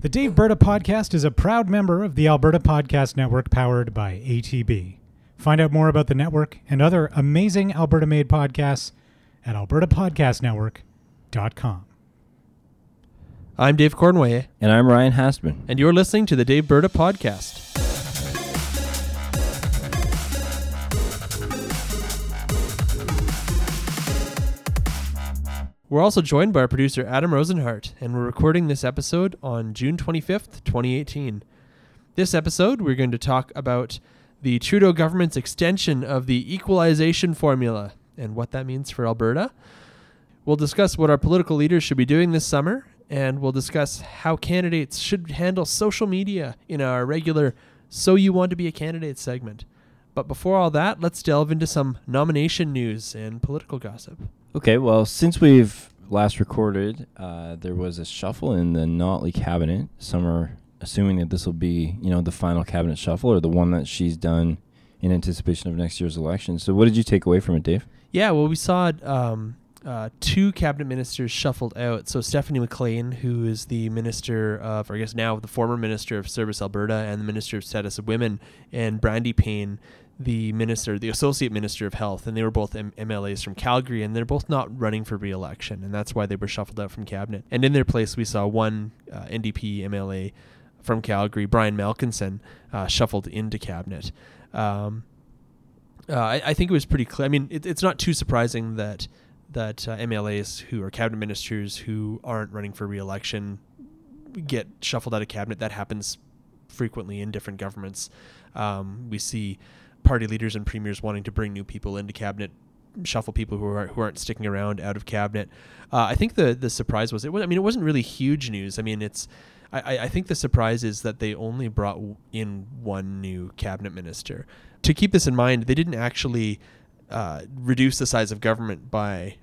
The Daveberta Podcast is a proud member of the Alberta Podcast Network powered by ATB. Find out more about the network and other amazing Alberta made podcasts at albertapodcastnetwork.com. I'm Dave Cournoyer, And I'm Ryan Hastman. and you're listening to the Daveberta Podcast. We're also joined by our producer Adam Rozenhart, and we're recording this episode on June 25th, 2018. This episode, we're going to talk about the Trudeau government's extension of the equalization formula and what that means for Alberta. We'll discuss what our political leaders should be doing this summer, and we'll discuss how candidates should handle social media in our regular So You Want to Be a Candidate segment. But before all that, let's delve into some nomination news and political gossip. Okay, well, since we've last recorded, uh, there was a shuffle in the Notley cabinet. Some are assuming that this will be, you know, the final cabinet shuffle or the one that she's done in anticipation of next year's election. So, what did you take away from it, Dave? Yeah, well, we saw um, uh, two cabinet ministers shuffled out. So Stephanie McLean, who is the minister of, I guess now the former minister of Service Alberta and the minister of Status of Women, and Brandy Payne, the minister, the associate minister of health, and they were both M- MLAs from Calgary, and they're both not running for re-election, and that's why they were shuffled out from cabinet. And in their place, we saw one uh, NDP MLA from Calgary, Brian Malkinson, uh, shuffled into cabinet. Um, uh, I, I, think it was pretty clear. I mean, it, it's not too surprising that that uh, MLAs who are cabinet ministers who aren't running for re-election get shuffled out of cabinet. That happens frequently in different governments. Um, we see party leaders and premiers wanting to bring new people into cabinet, shuffle people who aren't who aren't sticking around out of cabinet. Uh, I think the the surprise was it was I mean it wasn't really huge news. I mean it's I, I think the surprise is that they only brought in one new cabinet minister. To keep this in mind, they didn't actually uh, reduce the size of government by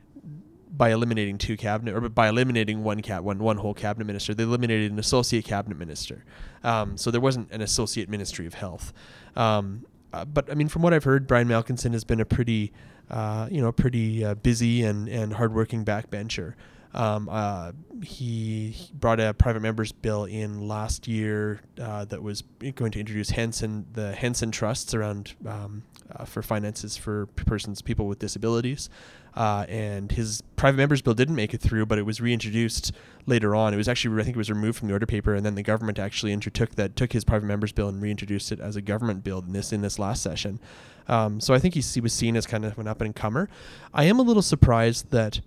by eliminating two cabinet or by eliminating one cat one one whole cabinet minister. They eliminated an associate cabinet minister, um, so there wasn't an associate ministry of health. Um, uh, but I mean, from what I've heard, Brian Malkinson has been a pretty, uh, you know, pretty uh, busy and and hardworking backbencher. Um, uh, he, he, brought a private members bill in last year uh, that was going to introduce Henson the Henson trusts around um, for finances for persons people with disabilities. Uh, and his private members bill didn't make it through, but it was reintroduced later on. It was actually I think it was removed from the order paper, and then the government actually undertook that, took his private members bill and reintroduced it as a government bill in this in this last session. Um, so I think he, was seen as kind of an up and comer. I am a little surprised that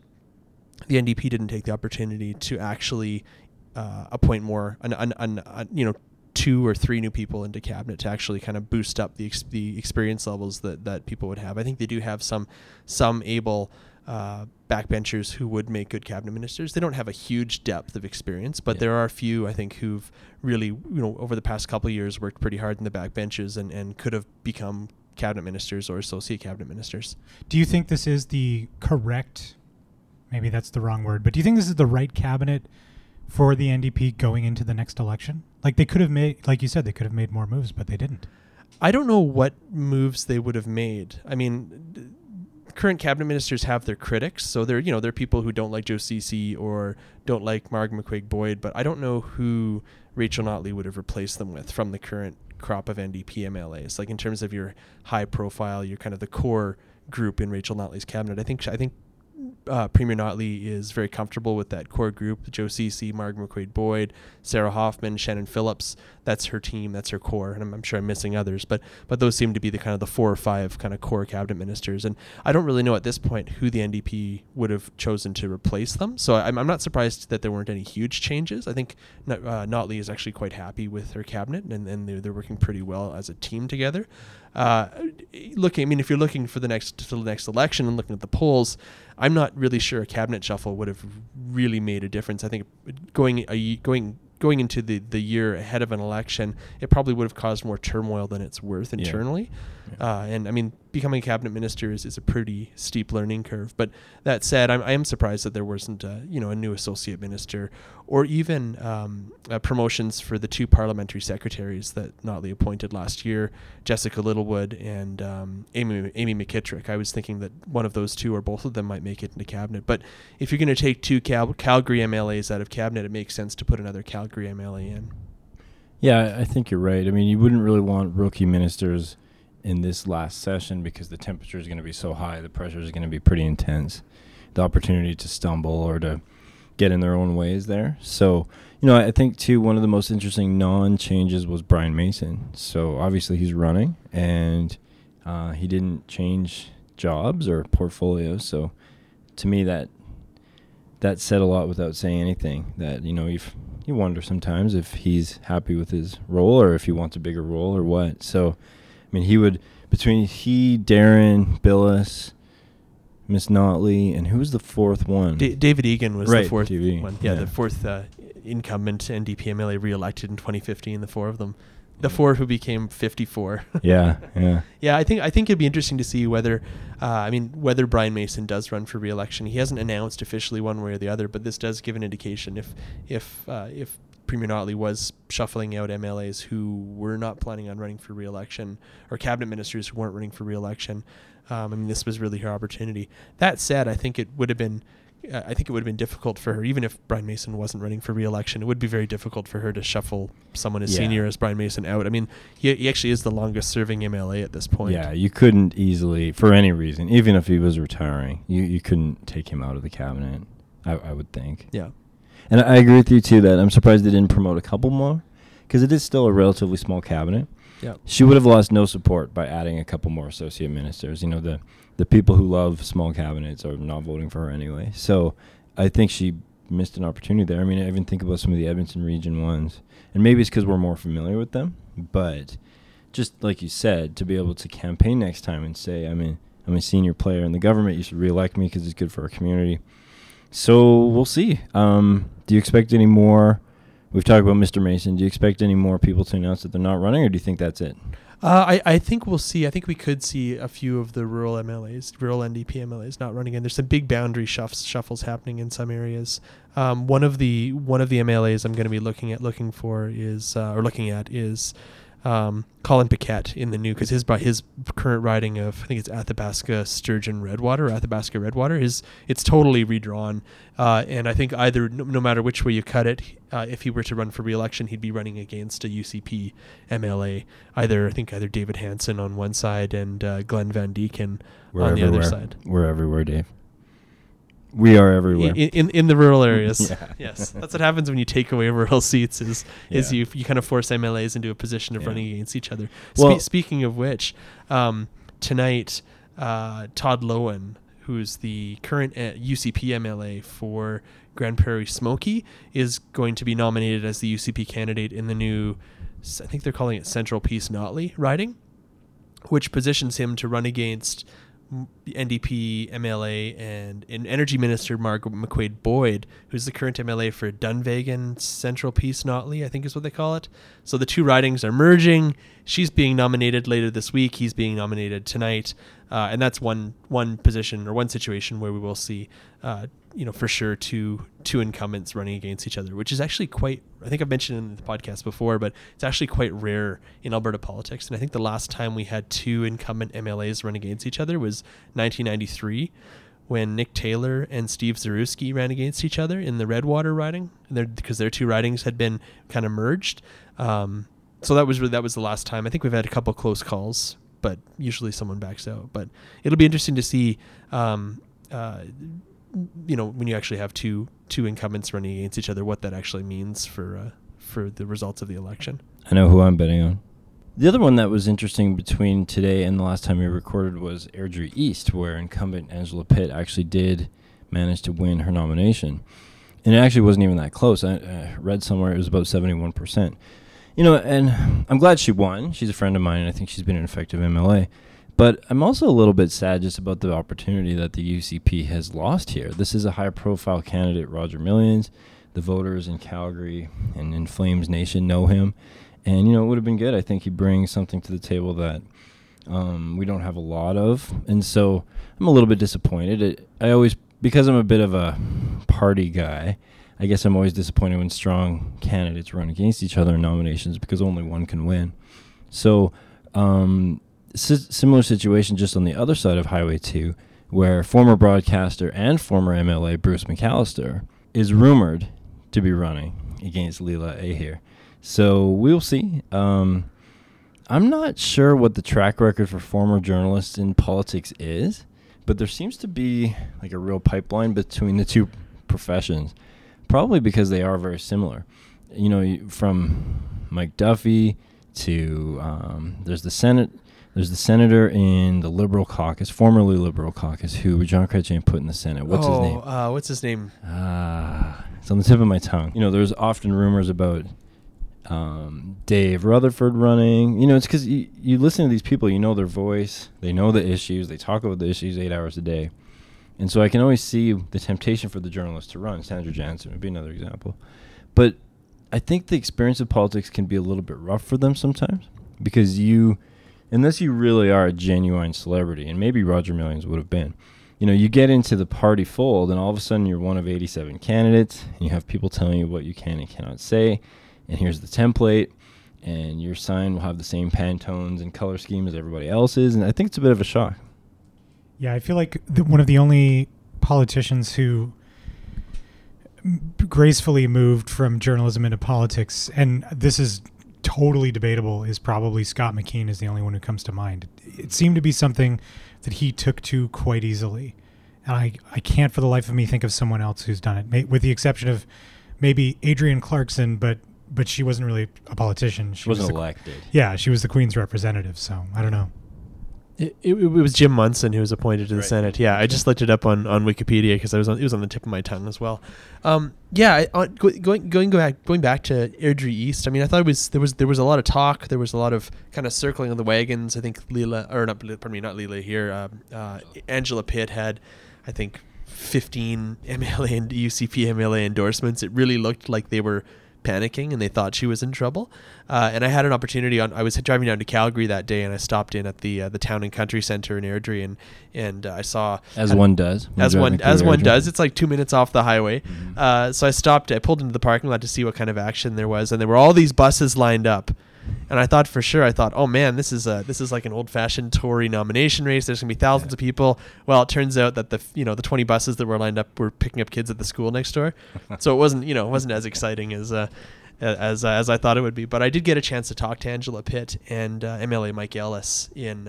the NDP didn't take the opportunity to actually uh, appoint more, an, an, an, you know, two or three new people into cabinet to actually kind of boost up the ex- the experience levels that, that people would have. I think they do have some some able uh, backbenchers who would make good cabinet ministers. They don't have a huge depth of experience, but yeah. there are a few I think who've really you know over the past couple years worked pretty hard in the backbenches and and could have become cabinet ministers or associate cabinet ministers. Do you think this is the correct? Maybe that's the wrong word, but do you think this is the right cabinet? for the NDP going into the next election? Like they could have made, like you said, they could have made more moves, but they didn't. I don't know what moves they would have made. I mean, current cabinet ministers have their critics, so they're you know they're people who don't like Joe Ceci or don't like Marg McCuaig Boyd, but I don't know who Rachel Notley would have replaced them with from the current crop of NDP MLAs. Like in terms of your high profile, you're kind of the core group in Rachel Notley's cabinet. I think I think uh, Premier Notley is very comfortable with that core group: Joe Ceci, Marg McCuaig Boyd, Sarah Hoffman, Shannon Phillips. That's her team. That's her core, and I'm, I'm, sure I'm missing others, but but those seem to be the kind of the four or five kind of core cabinet ministers. And I don't really know at this point who the NDP would have chosen to replace them. So I'm, I'm not surprised that there weren't any huge changes. I think uh, Notley is actually quite happy with her cabinet, and, and they're, they're working pretty well as a team together. Uh, looking, I mean, if you're looking for the next to the next election and looking at the polls, I'm not really sure a cabinet shuffle would have really made a difference. I think going a, going going into the, the year ahead of an election, it probably would have caused more turmoil than it's worth internally. Yeah. Uh, and I mean, becoming a cabinet minister is, is a pretty steep learning curve. But that said, I'm, I am surprised that there wasn't a, you know a new associate minister or even um, uh, promotions for the two parliamentary secretaries that Notley appointed last year, Jessica Littlewood and um, Amy Amy McKitrick. I was thinking that one of those two or both of them might make it into cabinet. But if you're going to take two Cal- Calgary MLAs out of cabinet, it makes sense to put another Calgary MLA in. Yeah, I think you're right. I mean, you wouldn't really want rookie ministers in this last session because the temperature is going to be so high, the pressure is going to be pretty intense. The opportunity to stumble or to get in their own ways there. So, you know, I think too one of the most interesting non-changes was Brian Mason. So obviously he's running, and uh, he didn't change jobs or portfolios. So to me, that that said a lot without saying anything. That you know, if you wonder sometimes if he's happy with his role or if he wants a bigger role or what. So, I mean, he would between he, Deron, Bilous, Miss Notley, and who was the fourth one? D- David Eggen was Right, the fourth TV, one. Yeah, yeah. the fourth uh, incumbent NDP MLA reelected in 2015. The four of them, the four who became 54. yeah, yeah. Yeah, I think I think it'd be interesting to see whether, uh, I mean, whether Brian Mason does run for re-election. He hasn't announced officially one way or the other, but this does give an indication if if uh, if Premier Notley was shuffling out MLAs who were not planning on running for re-election or cabinet ministers who weren't running for re-election. Um, I mean, this was really her opportunity. That said, I think it would have been. Uh, I think it would have been difficult for her, even if Brian Mason wasn't running for re-election. It would be very difficult for her to shuffle someone as Yeah. senior as Brian Mason out. I mean, he, he actually is the longest-serving MLA at this point. Yeah, you couldn't easily, for any reason, even if he was retiring, you, you couldn't take him out of the cabinet. I, I would think. Yeah. And I agree with you too that I'm surprised they didn't promote a couple more, because it is still a relatively small cabinet. Yeah. She would have lost no support by adding a couple more associate ministers. You know, the the people who love small cabinets are not voting for her anyway. So I think she missed an opportunity there. I mean, I even think about some of the Edmonton region ones, and maybe it's because we're more familiar with them. But just like you said, to be able to campaign next time and say, I mean, I'm a senior player in the government. You should reelect me because it's good for our community. So we'll see. Um, do you expect any more? We've talked about Mr. Mason. Do you expect any more people to announce that they're not running, or do you think that's it? Uh, I, I think we'll see. I think we could see a few of the rural MLAs, rural NDP MLAs, not running in. There's some big boundary shuffs, shuffles happening in some areas. Um, one of the one of the MLAs I'm going to be looking at looking for is uh, or looking at is um, Colin Piquette in the new because his by his current riding of I think it's Athabasca Sturgeon Redwater or Athabasca Redwater is it's totally redrawn, uh, and I think either no, no matter which way you cut it, uh, if he were to run for re-election, he'd be running against a UCP MLA. Either I think either David Hanson on one side and uh, Glenn van Dijken We're on the other everywhere. side. We're everywhere, Dave. We are everywhere. In, in in the rural areas. Yeah. Yes, that's what happens when you take away rural seats. Is is Yeah. you you kind of force MLAs into a position of Yeah. running against each other. Well- Spe- speaking of which, um, tonight uh, Todd Loewen, who's the current uh, UCP MLA for Grande Prairie Smoky, is going to be nominated as the UCP candidate in the new, I think they're calling it Central Peace Notley riding, which positions him to run against NDP MLA and, and Energy Minister Marg McCuaig Boyd, who's the current MLA for Dunvegan Central Peace Notley, I think is what they call it. So the two ridings are merging. She's being nominated later this week. He's being nominated tonight, uh, and that's one one position or one situation where we will see, uh, you know, for sure two two incumbents running against each other, which is actually quite. I think I've mentioned in the podcast before, but it's actually quite rare in Alberta politics. And I think the last time we had two incumbent MLAs run against each other was 1993 when Nick Taylor and Steve Zarusky ran against each other in the Redwater riding, because their two ridings had been kind of merged. Um, so that was really, that was the last time. I think we've had a couple close calls, but usually someone backs out. But it'll be interesting to see, um, uh, you know, when you actually have two two incumbents running against each other, what that actually means for uh, for the results of the election. I know who I'm betting on. The other one that was interesting between today and the last time we recorded was Airdrie East, where incumbent Angela Pitt actually did manage to win her nomination. And it actually wasn't even that close. I read somewhere it was about 71%. You know, and I'm glad she won. She's a friend of mine, and I think she's been an effective MLA. But I'm also a little bit sad just about the opportunity that the UCP has lost here. This is a high profile candidate, Roger Millions. The voters in Calgary and in Flames Nation know him. And, you know, it would have been good. I think he brings something to the table that Um, we don't have a lot of, and so I'm a little bit disappointed. It, I always because I'm a bit of a party guy. I guess I'm always disappointed when strong candidates run against each other in nominations because only one can win. So, um, similar situation just on the other side of Highway 2, where former broadcaster and former MLA Bruce McAllister is rumored to be running against Leela Aheer. So we'll see. Um, I'm not sure what the track record for former journalists in politics is, but there seems to be like a real pipeline between the two professions, probably because they are very similar. You know, from Mike Duffy to um, there's the Senate. There's the senator in the Liberal caucus, formerly Liberal caucus, who John Chrétien put in the Senate. What's oh, his name? Uh, what's his name? Ah, it's on the tip of my tongue. You know, there's often rumors about um, Dave Rutherford running. You know, it's because you, you listen to these people, you know their voice, they know the issues, they talk about the issues eight hours a day. And so I can always see the temptation for the journalist to run. Sandra Jansen would be another example. But I think the experience of politics can be a little bit rough for them sometimes because you, unless you really are a genuine celebrity, and maybe Roger Millions would have been, you know, you get into the party fold, and all of a sudden you're one of 87 candidates, and you have people telling you what you can and cannot say, and here's the template, and your sign will have the same Pantones and color scheme as everybody else's, and I think it's a bit of a shock. Yeah, I feel like the, one of the only politicians who gracefully moved from journalism into politics, and this is totally debatable, is probably Scott McKean is the only one who comes to mind. It seemed to be something that he took to quite easily. And I, I can't for the life of me think of someone else who's done it, may, with the exception of maybe Adrienne Clarkson, but but she wasn't really a politician. She She wasn't was the- elected. Yeah, she was the Queen's representative, so I don't know. It, it, it was Jim Munson who was appointed to the Right. Senate. Yeah, I just looked it up on, on Wikipedia because I was on, it was on the tip of my tongue as well. Um, yeah, I, on, going going back going back to Airdrie East. I mean, I thought it was there was there was a lot of talk. There was a lot of kind of circling of the wagons. I think Leela or not, pardon me, not Leela Aheer. Um, uh, Angela Pitt had, I think, 15 MLA and UCP MLA endorsements. It really looked like they were panicking and they thought she was in trouble. Uh, and I had an opportunity on. I was driving down to Calgary that day, and I stopped in at the uh, the town and country center in Airdrie, and and uh, I saw As one does. as one as one does. It's like two minutes off the highway. Mhm. Uh, so I stopped. I pulled into the parking lot to see what kind of action there was, and there were all these buses lined up. And I thought for sure, I thought, oh man, this is a this is like an old fashioned Tory nomination race. There's gonna be thousands Yeah. of people. Well, it turns out that the you know the 20 buses that were lined up were picking up kids at the school next door. so it wasn't you know it wasn't as exciting as uh, as uh, as I thought it would be. But I did get a chance to talk to Angela Pitt and uh, MLA Mike Ellis in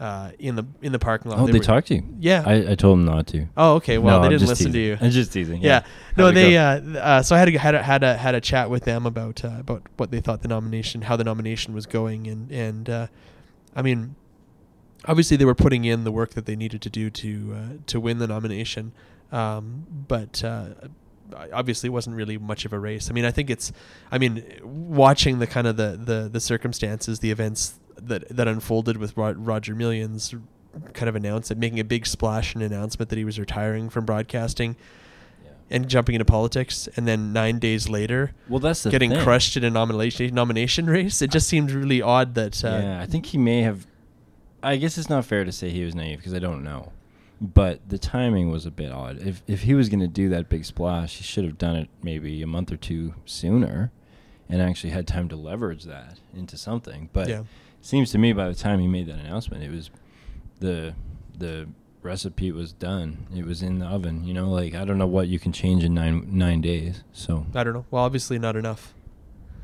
uh, in the in the parking lot. Oh, they, were- talked to you. Yeah. I, I told them not to. oh, okay. Well, No, they didn't listen to you. I'm just teasing. Yeah. No, they. Uh, uh, so I had a, had a, had a had a chat with them about uh, about what they thought the nomination, how the nomination was going, and and uh, I mean, obviously they were putting in the work that they needed to do to uh, to win the nomination, um, but. Uh, obviously it wasn't really much of a race. I mean, I think it's, I mean, watching the kind of the, the, the circumstances, the events that, that unfolded with Roger Millions kind of announced it, making a big splash and announcement that he was retiring from broadcasting and jumping into politics, and then nine days later Well, that's getting thing. crushed in a nomination nomination race. It just seemed really odd that. Uh, yeah, I think he may have. I guess it's not fair to say he was naive because I don't know, but the timing was a bit odd. If if he was going to do that big splash, he should have done it maybe a month or two sooner, and actually had time to leverage that into something. But Yeah. Seems to me by the time he made that announcement, it was the the recipe was done. It was in the oven. You know, like I don't know what you can change in nine nine days. So I don't know. Well, obviously not enough.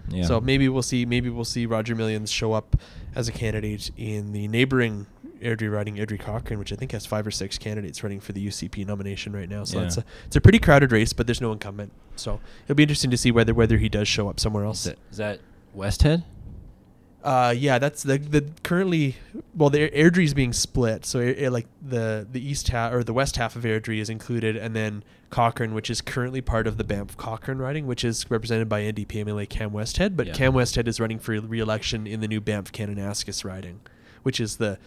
yeah. So maybe we'll see. Maybe we'll see Roger Millions show up as a candidate in the neighboring Airdrie riding Airdrie Cochrane, which I think has five or six candidates running for the UCP nomination right now. So Yeah. it's a it's a pretty crowded race, but there's no incumbent. So it'll be interesting to see whether whether he does show up somewhere is else. that, is that Westhead? Uh, yeah, that's the the currently well the Airdrie is being split, so it, it, like the the east half or the west half of Airdrie is included, and then Cochrane, which is currently part of the Banff Cochrane riding, which is represented by NDP MLA Cam Westhead, but Yeah. Cam Westhead is running for re-election in the new Banff Kananaskis riding, which is the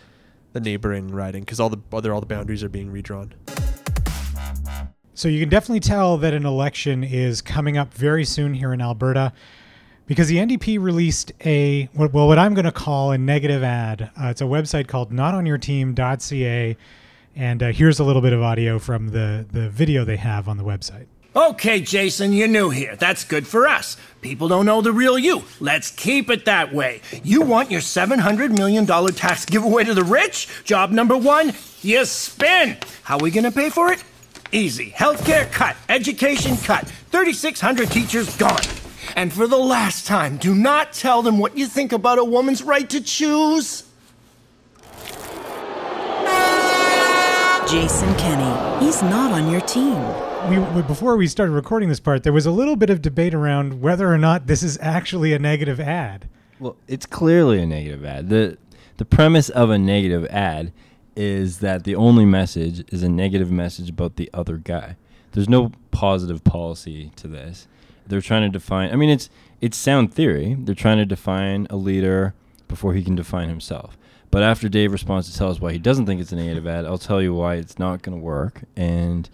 the neighboring riding because all the other all the boundaries are being redrawn. So you can definitely tell that an election is coming up very soon here in Alberta. Because the NDP released a well, what I'm going to call a negative ad. Uh, it's a website called notonyourteam.ca, and uh, here's a little bit of audio from the the video they have on the website. Okay, Jason, you're new here. That's good for us. People don't know the real you. Let's keep it that way. You want your $700 million tax giveaway to the rich? Job number one, you spin. How are we gonna pay for it? Easy. Healthcare cut. Education cut. 3,600 teachers gone. And for the last time, do not tell them what you think about a woman's right to choose. Jason Kenney. He's not on your team. We, we before we started recording this part, there was a little bit of debate around whether or not this is actually a negative ad. Well, it's clearly a negative ad. the The premise of a negative ad is that the only message is a negative message about the other guy. There's no positive policy to this. They're trying to define. I mean, it's it's sound theory. They're trying to define a leader before he can define himself. But after Dave responds to tell us why he doesn't think it's a negative ad, I'll tell you why it's not going to work. And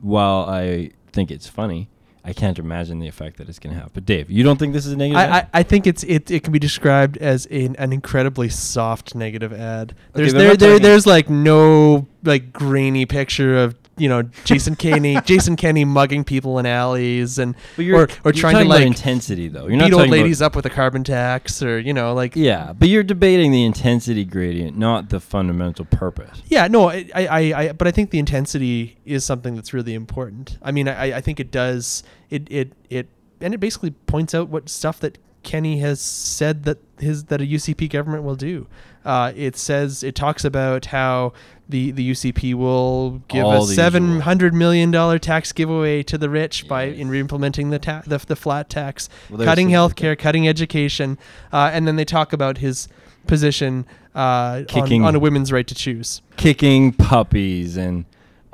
while I think it's funny, I can't imagine the effect that it's going to have. But Dave, you don't think this is a negative I, ad? I, I think it's it, it can be described as an, an incredibly soft negative ad. There's I'm there, there there's like no like grainy picture of you know Jason Kenney Jason Kenney mugging people in alleys and But you're, or or you're trying to like intensity though. You're not beat old ladies up with a carbon tax or you know like Yeah, but you're debating the intensity gradient, not the fundamental purpose. Yeah, no, I, I, I, I, but I think the intensity is something that's really important. I mean, I, I think it does, it, it, it, and it basically points out what stuff that Kenney has said that his that a UCP government will do. Uh, it says it talks about how the the UCP will give All a seven hundred million dollar tax giveaway to the rich by in re-implementing the, ta- the the flat tax, Well, cutting the- health care, cutting education, uh, and then they talk about his position uh, on, Kicking- on a women's right to choose. Kicking puppies and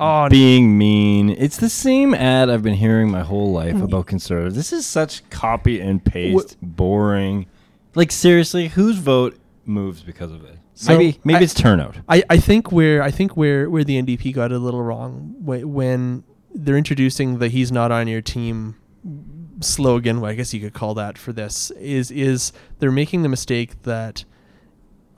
Oh, being mean. It's the same ad I've been hearing my whole Mm. life about conservatives. This is such copy and paste, boring. Like seriously, whose vote moves because of it? So, maybe maybe I- it's turnout. I, I think where I think where where the NDP got a little wrong when they're introducing the "He's not on your team" slogan. Well, I guess you could call that for this is is they're making the mistake that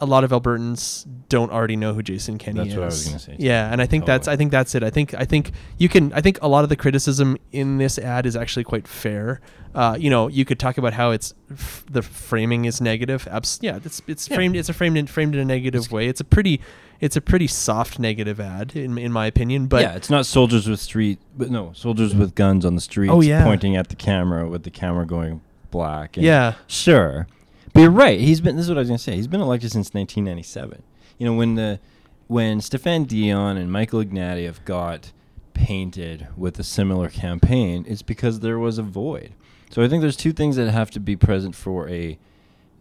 a lot of Albertans don't already know who Jason Kenney That's is. what I was gonna say. Yeah, and I think that's I think that's it. I think I think you can I think a lot of the criticism in this ad is actually quite fair. Uh, you know, you could talk about how it's f- the framing is negative. Abs- yeah, it's it's Yeah. framed it's a framed in, framed in a negative way. It's a pretty it's a pretty soft negative ad in in my opinion. But yeah, it's not soldiers with street, but no soldiers with guns on the streets, Oh, yeah. pointing at the camera with the camera going black. And Yeah. sure, but you're right. He's been. This is what I was gonna say. He's been elected since 1997. You know when the when Stéphane Dion and Michael Ignatieff got painted with a similar campaign, it's because there was a void. So I think there's two things that have to be present for a.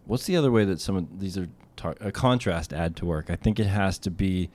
What's the other way that some of these are tar- a contrast ad to work? I think it has to be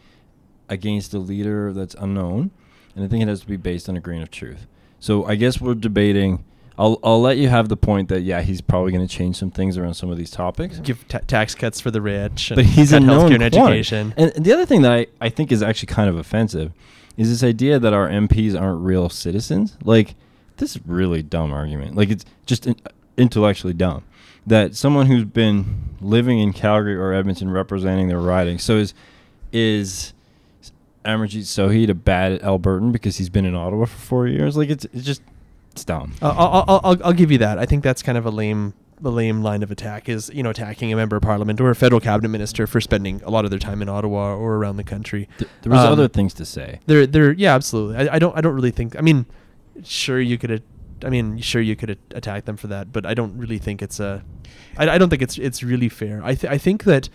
against a leader that's unknown, and I think it has to be based on a grain of truth. So I guess we're debating. I'll I'll let you have the point that yeah he's probably going to change some things around some of these topics, give ta- tax cuts for the rich. And but he's a known and education. And, and the other thing that I, I think is actually kind of offensive is this idea that our MPs aren't real citizens. Like this is really dumb argument. Like it's just in, intellectually dumb that someone who's been living in Calgary or Edmonton representing their riding. So is is Amarjeet Sohi a bad Albertan because he's been in Ottawa for four years? Like it's it's just it's dumb. Uh, I'll, I'll, I'll, I'll give you that. I think that's kind of a lame, a lame line of attack is you know attacking a member of parliament or a federal cabinet minister for spending a lot of their time in Ottawa or around the country. Th- there was Um, other things to say. There, there, yeah, absolutely. I, I don't, I don't really think. I mean, sure you could, I mean, sure you could attack them for that, but I don't really think it's a. I, I don't think it's it's really fair. I th- I think that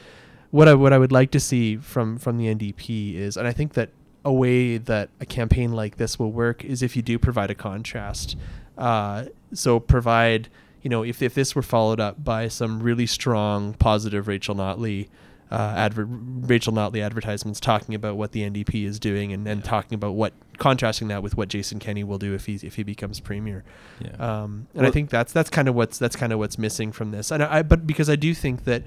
what I what I would like to see from from the NDP is, and I think that a way that a campaign like this will work is if you do provide a contrast. Uh, so provide, you know, if if this were followed up by some really strong positive Rachel Notley. Uh, adver- Rachel Notley advertisements talking about what the NDP is doing and, and talking about what contrasting that with what Jason Kenney will do if he if he becomes premier. Yeah. Um, and I think that's that's kind of what's that's kind of what's missing from this. And I, but because I do think that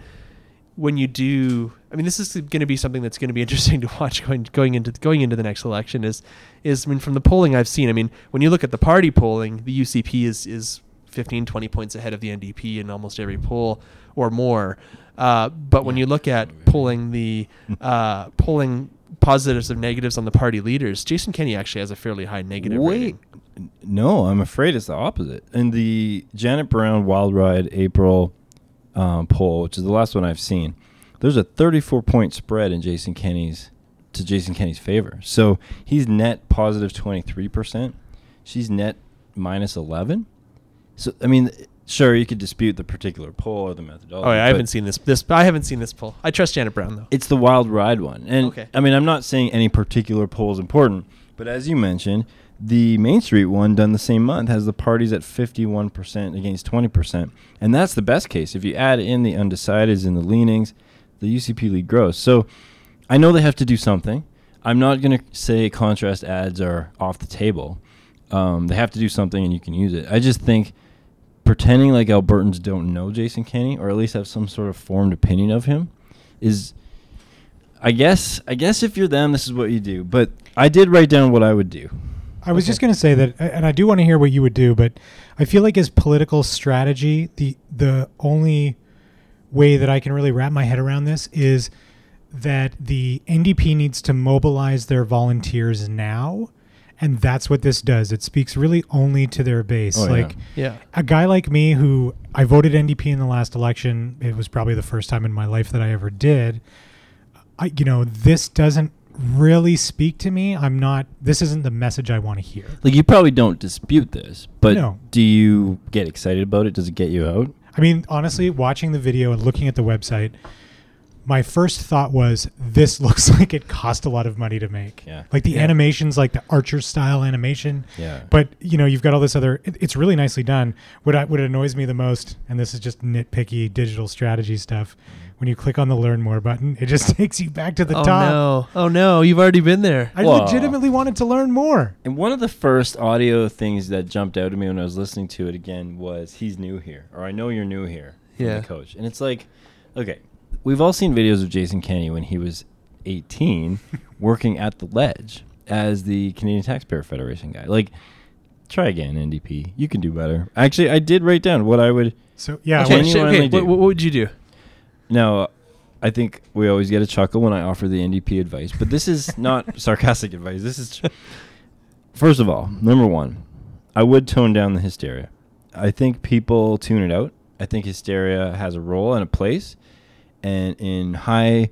when you do, I mean, this is going to be something that's going to be interesting to watch going going into going into the next election. Is is I mean, from the polling I've seen, I mean, when you look at the party polling, the UCP is is 15, 20 points ahead of the NDP in almost every poll or more. Uh, but when you look at pulling the uh, pulling positives and negatives on the party leaders, Jason Kenney actually has a fairly high negative Wait, rating. no, I'm afraid it's the opposite. In the Janet Brown Wild Ride April um, poll, which is the last one I've seen, there's a 34 point spread in Jason Kenney's to Jason Kenney's favor. So he's net positive positive 23 percent. She's net minus 11. So I mean, sure, you could dispute the particular poll or the methodology. Oh, yeah, I haven't seen this. This I haven't seen this poll. I trust Janet Brown though. It's the wild ride one. And Okay. I mean, I'm not saying any particular poll is important, but as you mentioned, the Main Street one done the same month has the parties at 51% against 20%. And that's the best case. If you add in the undecideds and the leanings, the UCP lead grows. So I know they have to do something. I'm not going to say contrast ads are off the table. Um, they have to do something and you can use it. I just think pretending like Albertans don't know Jason Kenney or at least have some sort of formed opinion of him is I guess I guess if you're them this is what you do. But I did write down what I would do. I was just going to say that, and I do want to hear what you would do, but I feel like as political strategy, the the only way that I can really wrap my head around this is that the NDP needs to mobilize their volunteers now, and that's what this does. It speaks really only to their base. Oh, yeah. like Yeah. a guy like me who I voted NDP in the last election, it was probably the first time in my life that I ever did. I, you know, this doesn't really speak to me. I'm not. This isn't the message I want to hear. Like you probably don't dispute this, but No. do you get excited about it? Does it get you out? I mean, honestly, watching the video and looking at the website, my first thought was this looks like it cost a lot of money to make. Yeah. Like the Yeah. animations, like the Archer style animation. Yeah. But you know, you've got all this other. It, it's really nicely done. What I, what annoys me the most, and this is just nitpicky digital strategy stuff, when you click on the learn more button, it just takes you back to the oh top. no! Oh no! You've already been there. I Whoa. legitimately wanted to learn more. And one of the first audio things that jumped out at me when I was listening to it again was he's new here, or I know you're new here. Yeah. The coach. And it's like, okay, we've all seen videos of Jason Kenney when he was 18 working at the ledge as the Canadian Taxpayer Federation guy. Like, try again, NDP. You can do better. Actually, I did write down what I would. So yeah, Okay. I Okay, want- sh- okay. genuinely What, what would you do? Now, I think we always get a chuckle when I offer the NDP advice, but this is not sarcastic advice. This is, first of all, number one, I would tone down the hysteria. I think people tune it out. I think hysteria has a role and a place, and in high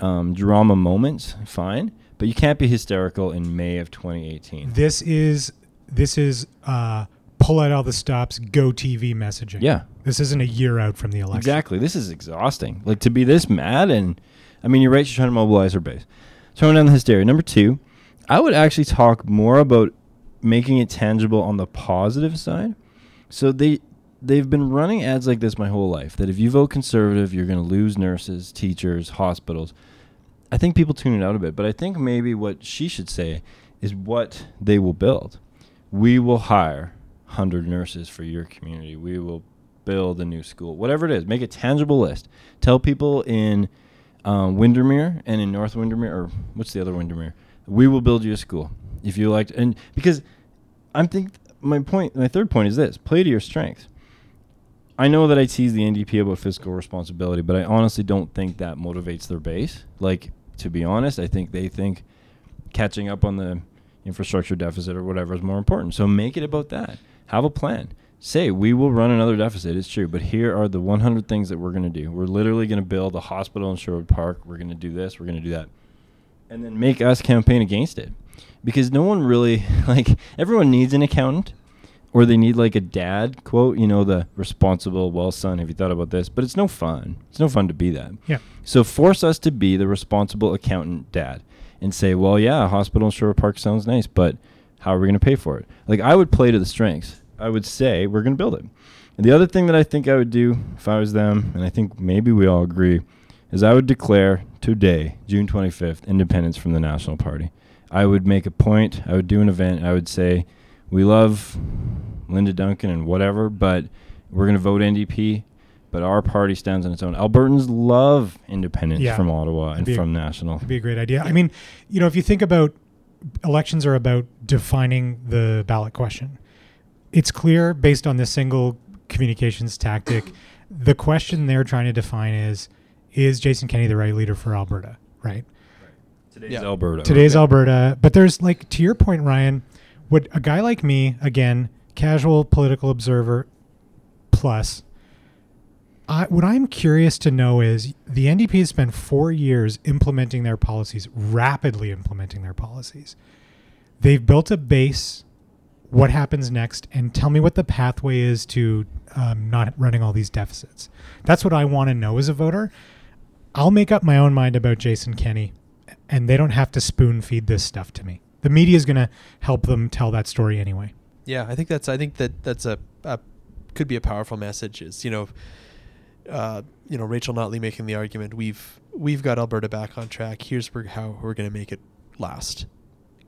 um, drama moments, fine. But you can't be hysterical in May of 2018. this is this is uh, pull out all the stops, go TV messaging. Yeah, This isn't a year out from the election. Exactly. This is exhausting. Like to be this mad, and I mean, you're right. She's trying to mobilize her base. Tone down the hysteria. Number two, I would actually talk more about making it tangible on the positive side. So they they've been running ads like this my whole life. That if you vote conservative, you're going to lose nurses, teachers, hospitals. I think people tune it out a bit, but I think maybe what she should say is what they will build. We will hire 100 nurses for your community. We will build a new school. Whatever it is, make a tangible list. Tell people in um, Windermere and in North Windermere, or what's the other Windermere? We will build you a school if you like. And because I'm think my point, my third point is this: play to your strengths. I know that I tease the NDP about fiscal responsibility, but I honestly don't think that motivates their base. Like, to be honest, I think they think catching up on the infrastructure deficit or whatever is more important. So make it about that. Have a plan. Say, we will run another deficit. It's true. But here are the 100 things that we're going to do. We're literally going to build a hospital in Sherwood Park. We're going to do this. We're going to do that. And then make us campaign against it. Because no one really, like, everyone needs an accountant or they need like a dad quote, you know, the responsible, well, son, have you thought about this? But it's no fun. It's no fun to be that. Yeah. So force us to be the responsible accountant dad and say, well, yeah, a hospital in Sherwood Park sounds nice, but how are we going to pay for it? Like, I would play to the strengths. I would say, we're going to build it. And the other thing that I think I would do if I was them, and I think maybe we all agree, is I would declare today, June 25th, independence from the National Party. I would make a point, I would do an event, I would say, we love Linda Duncan and whatever, but we're going to vote NDP. But our party stands on its own. Albertans love independence Yeah. from Ottawa and Be a- from national. It'd be a great idea. I mean, you know, if you think about elections are about defining the ballot question. It's clear based on this single communications tactic. the question they're trying to define is is Jason Kenney the right leader for Alberta, right? Today's Yeah. Alberta. Today's Yeah. Alberta, but there's like to your point, Ryan, would a guy like me, again, casual political observer plus I, what I'm curious to know is the NDP has spent four years implementing their policies, rapidly implementing their policies. They've built a base. What happens next? And tell me what the pathway is to um, not running all these deficits. That's what I want to know as a voter. I'll make up my own mind about Jason Kenney, and they don't have to spoon feed this stuff to me. The media is going to help them tell that story anyway. Yeah, I think that's I think that that's a, a could be a powerful message. Is you know, uh, you know Rachel Notley making the argument we've we've got Alberta back on track. Here's how we're going to make it last.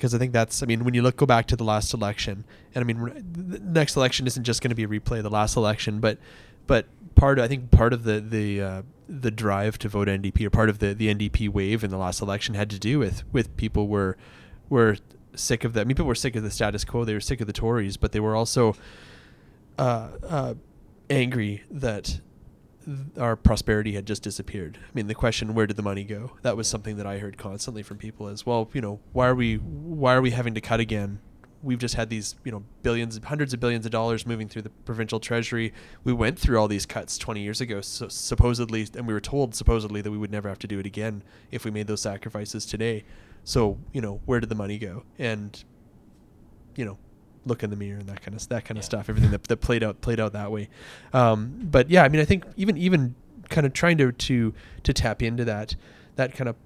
Because I think that's I mean when you look go back to the last election, and I mean the next election isn't just going to be a replay of the last election, but but part I think part of the the uh, the drive to vote NDP or part of the the NDP wave in the last election had to do with with people were were sick of that. I mean, people were sick of the status quo. They were sick of the Tories, but they were also uh, uh, angry that th- our prosperity had just disappeared. I mean, the question, where did the money go? That was something that I heard constantly from people as well. You know, why are we why are we having to cut again? We've just had these, you know, billions, hundreds of billions of dollars moving through the provincial treasury. We went through all these cuts 20 years ago, so supposedly, and we were told supposedly that we would never have to do it again if we made those sacrifices today. So, you know, where did the money go? And, you know, look in the mirror and that kind of that kind of stuff. Everything that, that played out played out that way. Um, but yeah, I mean, I think even even kind of trying to to to tap into that that kind of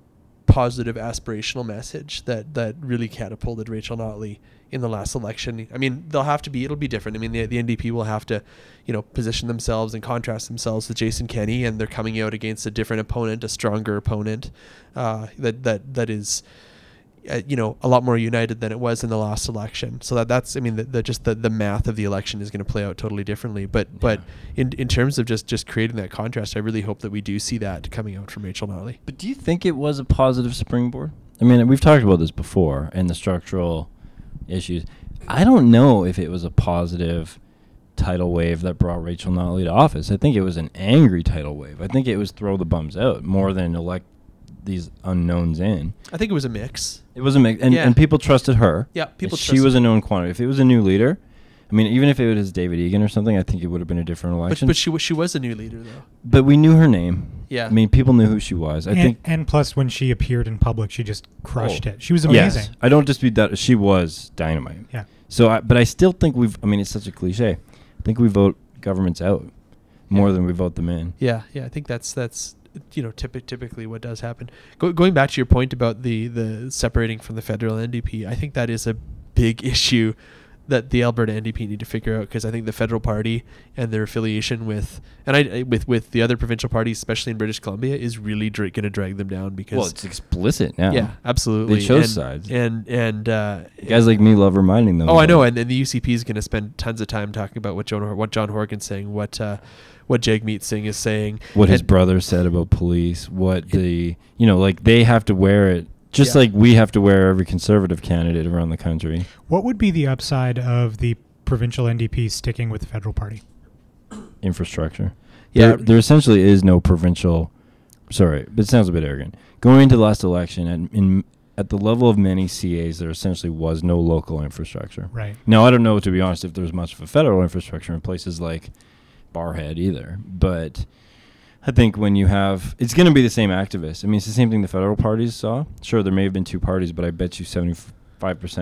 positive aspirational message that that really catapulted Rachel Notley in the last election. I mean, they'll have to be it'll be different. I mean, the, the NDP will have to, you know, position themselves and contrast themselves with Jason Kenney, and they're coming out against a different opponent, a stronger opponent, uh, that that that is. Uh, you know, a lot more united than it was in the last election. So that that's, I mean, the, the just the, the math of the election is going to play out totally differently. But but in in terms of just just creating that contrast, I really hope that we do see that coming out from Rachel Notley. But do you think it was a positive springboard? I mean, we've talked about this before and the structural issues. I don't know if it was a positive tidal wave that brought Rachel Notley to office. I think it was an angry tidal wave. I think it was throw the bums out more than elect these unknowns in. I think it was a mix. It was a mix, and, Yeah. and people trusted her. Yeah, people She trusted was her. a known quantity. If it was a new leader, I mean, even if it was David Eggen or something, I think it would have been a different election. but she was she was a new leader though. But we knew her name. Yeah. I mean, people knew who she was. I and, think. and plus, when she appeared in public, she just crushed Oh. it. She was amazing. Yes, amazing. I don't dispute that. She was dynamite. Yeah. So, I, but I still think we've. I mean, it's such a cliche. I think we vote governments out more than we vote them in. Yeah, yeah, I think that's that's you know typi- typically what does happen. Go, going back to your point about the the separating from the federal NDP, I think that is a big issue that the Alberta NDP need to figure out because I think the federal party and their affiliation with and I I- with with the other provincial parties, especially in British Columbia, is really dra- going to drag them down because Well, it's explicit now. yeah, absolutely. They chose and, sides. and and uh, Guys like me love reminding them. Oh, I know, and, and the UCP is going to spend tons of time talking about what John what John Horgan's saying, what uh, what Jagmeet Singh is saying, what his brother said about police, what the you know, like they have to wear it just Yeah. like we have to wear every conservative candidate around the country. What would be the upside of the provincial NDP sticking with the federal party? Infrastructure. Yeah. There, there essentially is no provincial. Sorry, but it sounds a bit arrogant. Going into the last election, at, in at the level of many CAs, there essentially was no local infrastructure. Right. Now, I don't know, to be honest, if there's much of a federal infrastructure in places like Barrhead either. But I think when you have, it's going to be the same activists. I mean, it's the same thing the federal parties saw. Sure, there may have been two parties, but I bet you 75%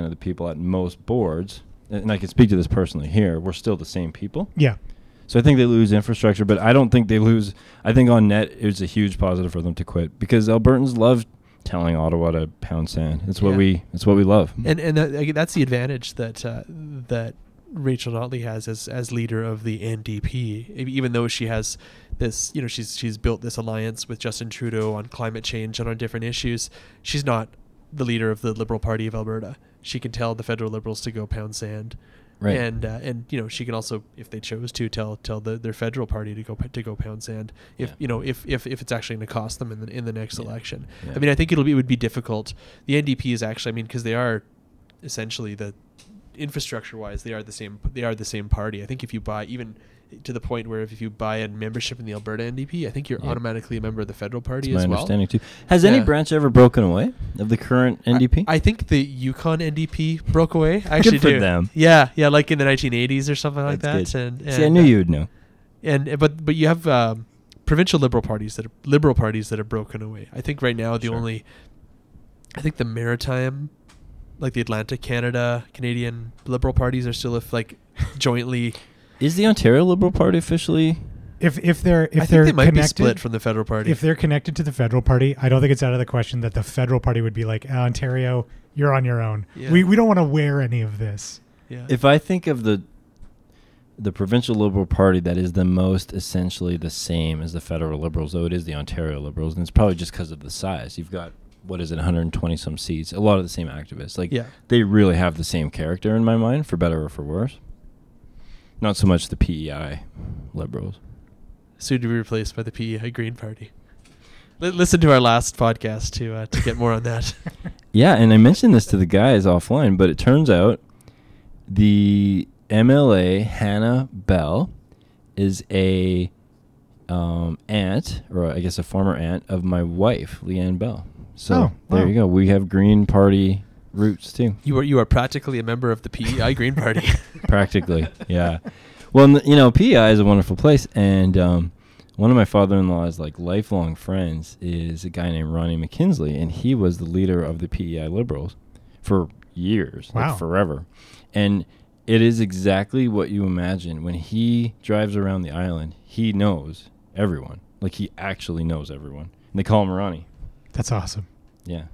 of the people at most boards, and I can speak to this personally here, were still the same people. Yeah. So I think they lose infrastructure, but I don't think they lose. I think on net, it's a huge positive for them to quit because Albertans love telling Ottawa to pound sand. It's what Yeah. we. It's what we love. and and that, that's the advantage that uh, that Rachel Notley has as as leader of the NDP, even though she has this, you know, she's she's built this alliance with Justin Trudeau on climate change and on different issues. She's not the leader of the Liberal Party of Alberta. She can tell the federal Liberals to go pound sand. Right. And uh, and you know she can also, if they chose to, tell tell the, their federal party to go to go pound sand. If Yeah. you know if, if, if it's actually going to cost them in the in the next Yeah. election. Yeah. I mean, I think it'll be it would be difficult. The NDP is actually, I mean, because they are essentially the infrastructure wise, they are the same. They are the same party. I think if you buy even to the point where if, you buy a membership in the Alberta NDP, I think you're Yeah. automatically a member of the federal party That's as my well. understanding too. Has any branch ever broken away of the current NDP? I, I think the Yukon NDP broke away. I actually for do. them. Yeah, yeah, like in the 1980s or something like That's that. good. And, and See, I knew uh, you would know. and but but you have um, provincial liberal parties that are liberal parties that have broken away. I think right now the Sure. only, I think the maritime, like the Atlantic Canada Canadian liberal parties are still if like jointly. Is the Ontario Liberal Party officially? If if they're if I they're think they might connected, be split from the federal party. if they're connected to the federal party, I don't think it's out of the question that the federal party would be like, "Uh, Ontario, you're on your own. Yeah. We we don't want to wear any of this. yeah. If I think of the the provincial Liberal Party that is the most essentially the same as the federal Liberals, though it is the Ontario Liberals, and it's probably just because of the size. You've got what is it, 120 some seats, a lot of the same activists. Like yeah. they really have the same character in my mind, for better or for worse. Not so much the PEI Liberals. soon to be replaced by the PEI Green Party. Li- listen to our last podcast to uh, to get more on that. Yeah, and I mentioned this to the guys offline, but it turns out the MLA Hannah Bell is a um, aunt, or I guess a former aunt of my wife, Leanne Bell. So Oh, there wow. you go. We have Green Party roots too, You are you are practically a member of the PEI Green Party. practically. yeah. Well, you know, PEI is a wonderful place, and um, one of my father-in-law's like lifelong friends is a guy named Ronnie McKinsley, and he was the leader of the PEI Liberals for years, Wow. like forever. And it is exactly what you imagine when he drives around the island. He knows everyone, like he actually knows everyone. And they call him Ronnie. That's awesome. Yeah,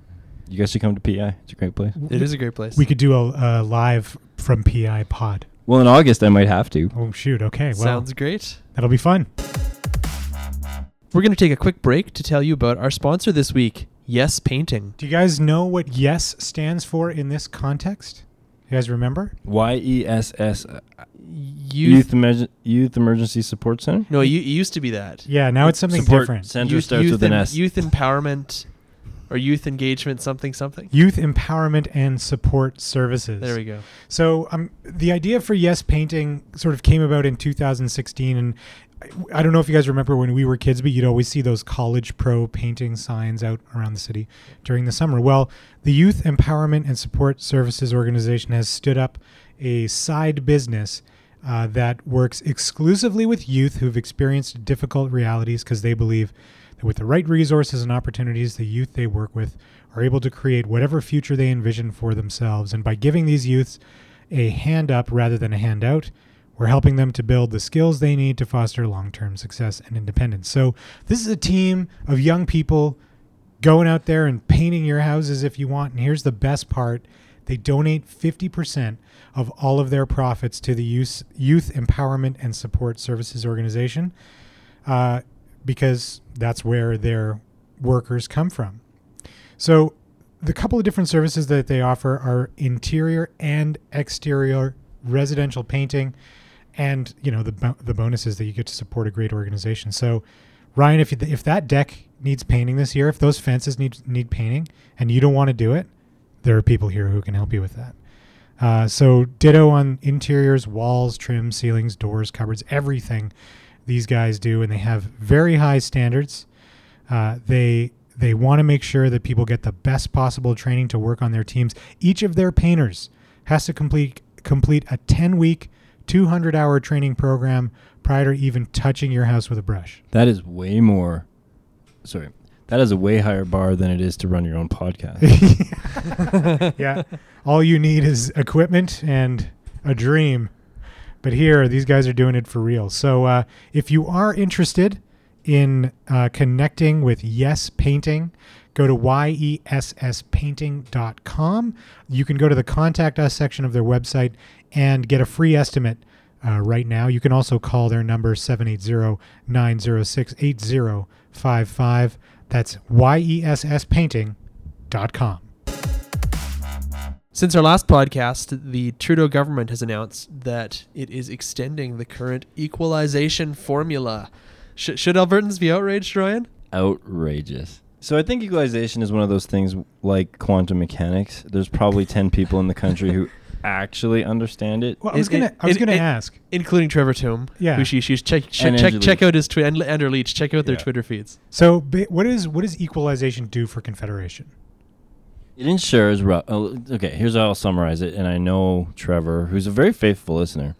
you guys should come to PI. It's a great place. it is a great place. We could do a, a live from PI pod. Well, in August I might have to. Oh shoot. Okay. Well, Sounds great. that'll be fun. We're going to take a quick break to tell you about our sponsor this week, Yes Painting. Do you guys know what YES stands for in this context? You guys remember? Y E S S Youth. Youth Emerg- Youth Emergency Support Center. no, you, it used to be that. Yeah. Now it's something Support different. Center youth, starts youth with an em- S. Youth empowerment or youth engagement, something, something. Youth Empowerment and Support Services. There we go. So um, the idea for Yes Painting sort of came about in 2016, and I, don't know if you guys remember when we were kids, but you'd always see those College Pro painting signs out around the city during the summer. Well, the Youth Empowerment and Support Services organization has stood up a side business. Uh, that works exclusively with youth who've experienced difficult realities because they believe that with the right resources and opportunities, the youth they work with are able to create whatever future they envision for themselves. And by giving these youths a hand up rather than a handout, we're helping them to build the skills they need to foster long term success and independence. So, this is a team of young people going out there and painting your houses if you want. And here's the best part they donate 50% of all of their profits to the Youth, Youth Empowerment and Support Services Organization uh, because that's where their workers come from. So, the couple of different services that they offer are interior and exterior residential painting, and you know the the bonuses that you get to support a great organization. So, Ryan, if you, if that deck needs painting this year, if those fences need need painting, and you don't want to do it, there are people here who can help you with that. Uh, so, ditto on interiors, walls, trim, ceilings, doors, cupboards, everything these guys do, and they have very high standards. Uh, they they want to make sure that people get the best possible training to work on their teams. Each of their painters has to complete complete a 10 week, 200 hour training program prior to even touching your house with a brush. That is way more. Sorry, that is a way higher bar than it is to run your own podcast. yeah, all you need is equipment and a dream. But here, these guys are doing it for real. So uh, if you are interested in uh, connecting with Yes Painting, go to yesspainting.com. You can go to the contact us section of their website and get a free estimate uh, right now. You can also call their number 780 906 8055. That's yesspainting.com. Since our last podcast, the Trudeau government has announced that it is extending the current equalization formula. Sh- should Albertans be outraged, Ryan? Outrageous. So I think equalization is one of those things like quantum mechanics. There's probably 10 people in the country who actually understand it. Well, I was It- gonna it- I was it- gonna it- ask. including Trevor Tombe. Yeah. who she she's check check And check, check out his twi- and Andrew Leach. Check out their Yeah. Twitter feeds. So ba- what is what does equalization do for Confederation? It ensures. ru- oh, Okay, here's how I'll summarize it. And I know Trevor, who's a very faithful listener,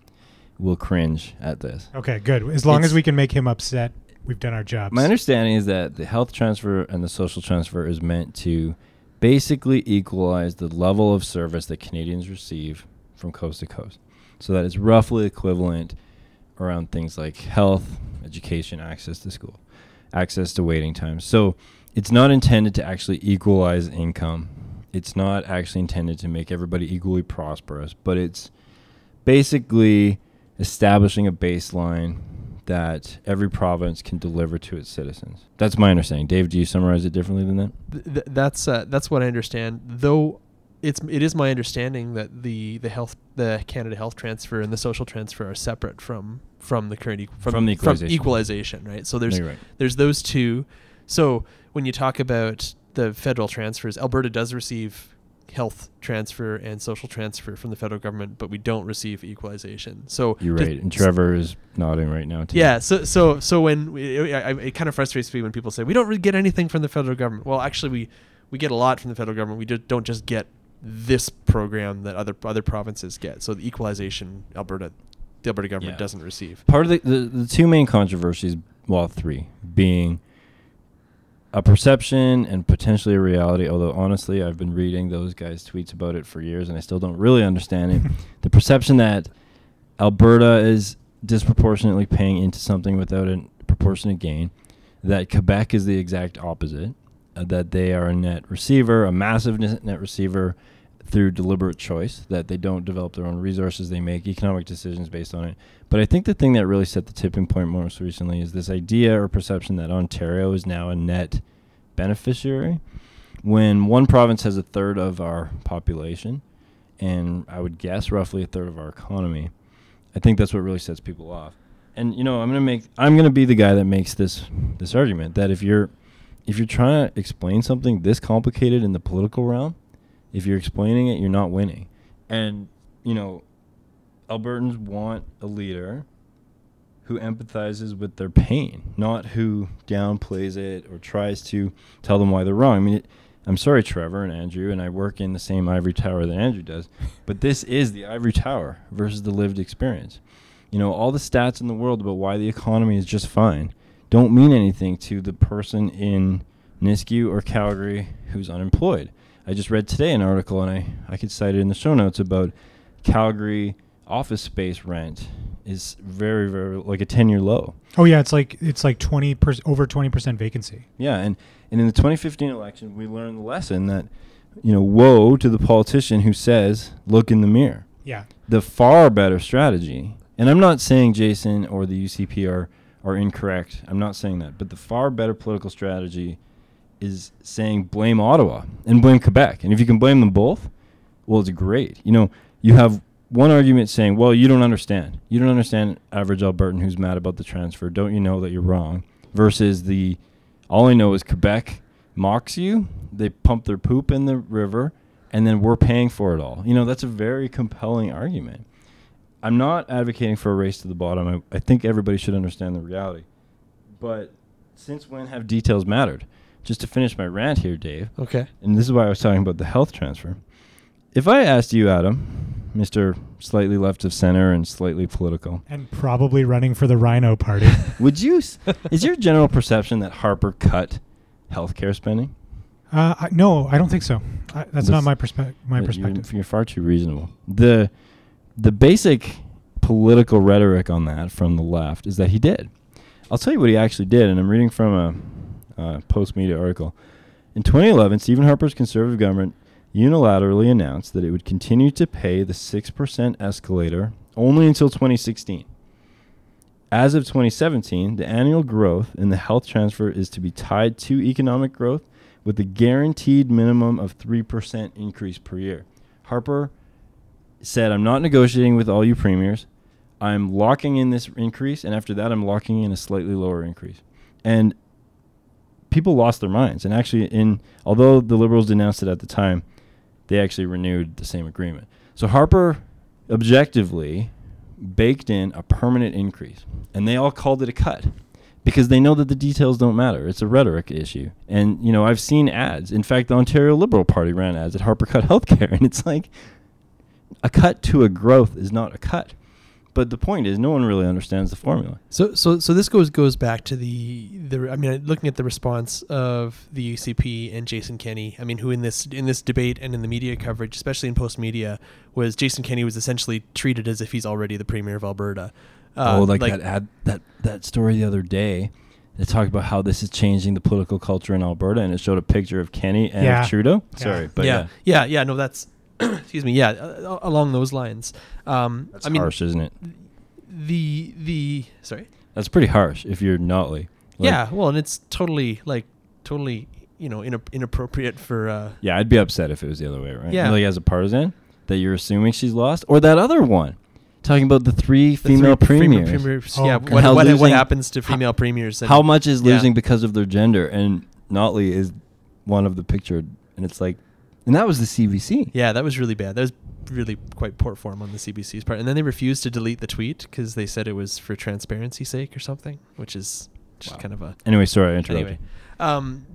will cringe at this. Okay, good. As long as we can make him upset, we've done our job. My understanding is that the health transfer and the social transfer is meant to basically equalize the level of service that Canadians receive from coast to coast. So that it's roughly equivalent around things like health, education, access to school, access to waiting times. So it's not intended to actually equalize income. It's not actually intended to make everybody equally prosperous, but it's basically establishing a baseline that every province can deliver to its citizens. That's my understanding. Dave, do you summarize it differently than that? Th- th- that's uh, that's what I understand. Though it's it is my understanding that the the health the Canada Health Transfer and the social transfer are separate from from the current equ- from, From the equalization. equalization, right? So there's No, right. there's those two. So when you talk about the federal transfers, Alberta does receive health transfer and social transfer from the federal government, but we don't receive equalization. So You're right. And Trevor is nodding right now. Too. yeah, so so so when we, I, it kind of frustrates me when people say we don't really get anything from the federal government. Well, actually, we we get a lot from the federal government. We just don't just get this program that other other provinces get. So the equalization, Alberta, the Alberta government Yeah. doesn't receive. Part of the, the the two main controversies, well, three, being a perception and potentially a reality. Although honestly, I've been reading those guys' tweets about it for years, and I still don't really understand it. the perception that Alberta is disproportionately paying into something without a proportionate gain, that Quebec is the exact opposite, uh, that they are a net receiver, a massive net net receiver through deliberate choice, that they don't develop their own resources, they make economic decisions based on it. But I think the thing that really set the tipping point most recently is this idea or perception that Ontario is now a net beneficiary. When one province has a third of our population, and I would guess roughly a third of our economy, I think that's what really sets people off. And you know, I'm gonna make I'm gonna be the guy that makes this this argument that if you're if you're trying to explain something this complicated in the political realm, if you're explaining it, you're not winning. And you know, Albertans want a leader who empathizes with their pain, not who downplays it or tries to tell them why they're wrong. I mean, it, I'm sorry, Trevor and Andrew, and I work in the same ivory tower that Andrew does, but this is the ivory tower versus the lived experience. You know, all the stats in the world about why the economy is just fine don't mean anything to the person in Nisku or Calgary who's unemployed. I just read today an article, and I, I could cite it in the show notes about Calgary office space rent is very, very like a 10 year low. Oh yeah, it's like it's like twenty percent over twenty percent vacancy. Yeah, and, and in the 2015 election, we learned the lesson that, you know, woe to the politician who says, look in the mirror. Yeah. The far better strategy, and I'm not saying Jason or the UCP are, are incorrect. I'm not saying that. But the far better political strategy is saying blame Ottawa and blame Quebec. And if you can blame them both, well, it's great. You know, you have one argument saying, well, you don't understand. You don't understand average Albertan who's mad about the transfer. Don't you know that you're wrong? Versus the, all I know is Quebec mocks you. They pump their poop in the river, and then we're paying for it all. You know, that's a very compelling argument. I'm not advocating for a race to the bottom. I, I think everybody should understand the reality. But since when have details mattered? Just to finish my rant here, Dave, Okay. and this is why I was talking about the health transfer. If I asked you, Adam, Mr. Slightly left of center and slightly political, And probably running for the Rhino Party. would you? s- is your general perception that Harper cut healthcare spending? uh, I, no, I don't think so. I, that's This- not my perspective. My Uh, you're- perspective. You're, far too reasonable. The the basic political rhetoric on that from the left is that he did. I'll tell you what he actually did, and I'm reading from a Post Media article. In 2011, Stephen Harper's conservative government unilaterally announced that it would continue to pay the 6% escalator only until 2016. As of 2017, the annual growth in the health transfer is to be tied to economic growth with a guaranteed minimum of 3% increase per year. Harper said, I'm not negotiating with all you premiers. I'm locking in this increase, and after that, I'm locking in a slightly lower increase. And people lost their minds. And actually, in although the Liberals denounced it at the time, they actually renewed the same agreement. So Harper objectively baked in a permanent increase, and they all called it a cut because they know that the details don't matter. It's a rhetoric issue. And you know, I've seen ads. In fact, the Ontario Liberal Party ran ads at Harper Cut Healthcare, and it's like a cut to a growth is not a cut. But the point is, no one really understands the formula. So, so, so this goes goes back to the the. I mean, looking at the response of the UCP and Jason Kenney. I mean, who in this in this debate and in the media coverage, especially in post media, was Jason Kenney was essentially treated as if he's already the premier of Alberta. Uh, oh, like, that ad, that that story the other day. They talked about how this is changing the political culture in Alberta, and it showed a picture of Kenney and Yeah. Trudeau. Yeah. Sorry, but yeah, yeah, yeah, yeah, No, that's excuse me. Yeah, uh, along those lines. Um, that's I mean, harsh, isn't it? the the sorry. That's pretty harsh if you're Notley. Like, yeah, well, and it's totally like totally you know ina- inappropriate for. Uh, Yeah, I'd be upset if it was the other way, right? Yeah. Like as a partisan, that you're assuming she's lost, or that other one, talking about the three the female three female premiers. premiers, Oh, yeah, okay. what, How what, what happens to female premiers? And How much is yeah. losing because of their gender? And Notley is one of the pictured, and it's like, and that was the CBC. Yeah, that was really bad. That was really quite poor form on the CBC's part. And then they refused to delete the tweet because they said it was for transparency's sake or something, which is just Wow. kind of a Anyway, sorry, I interrupted. Anyway, um,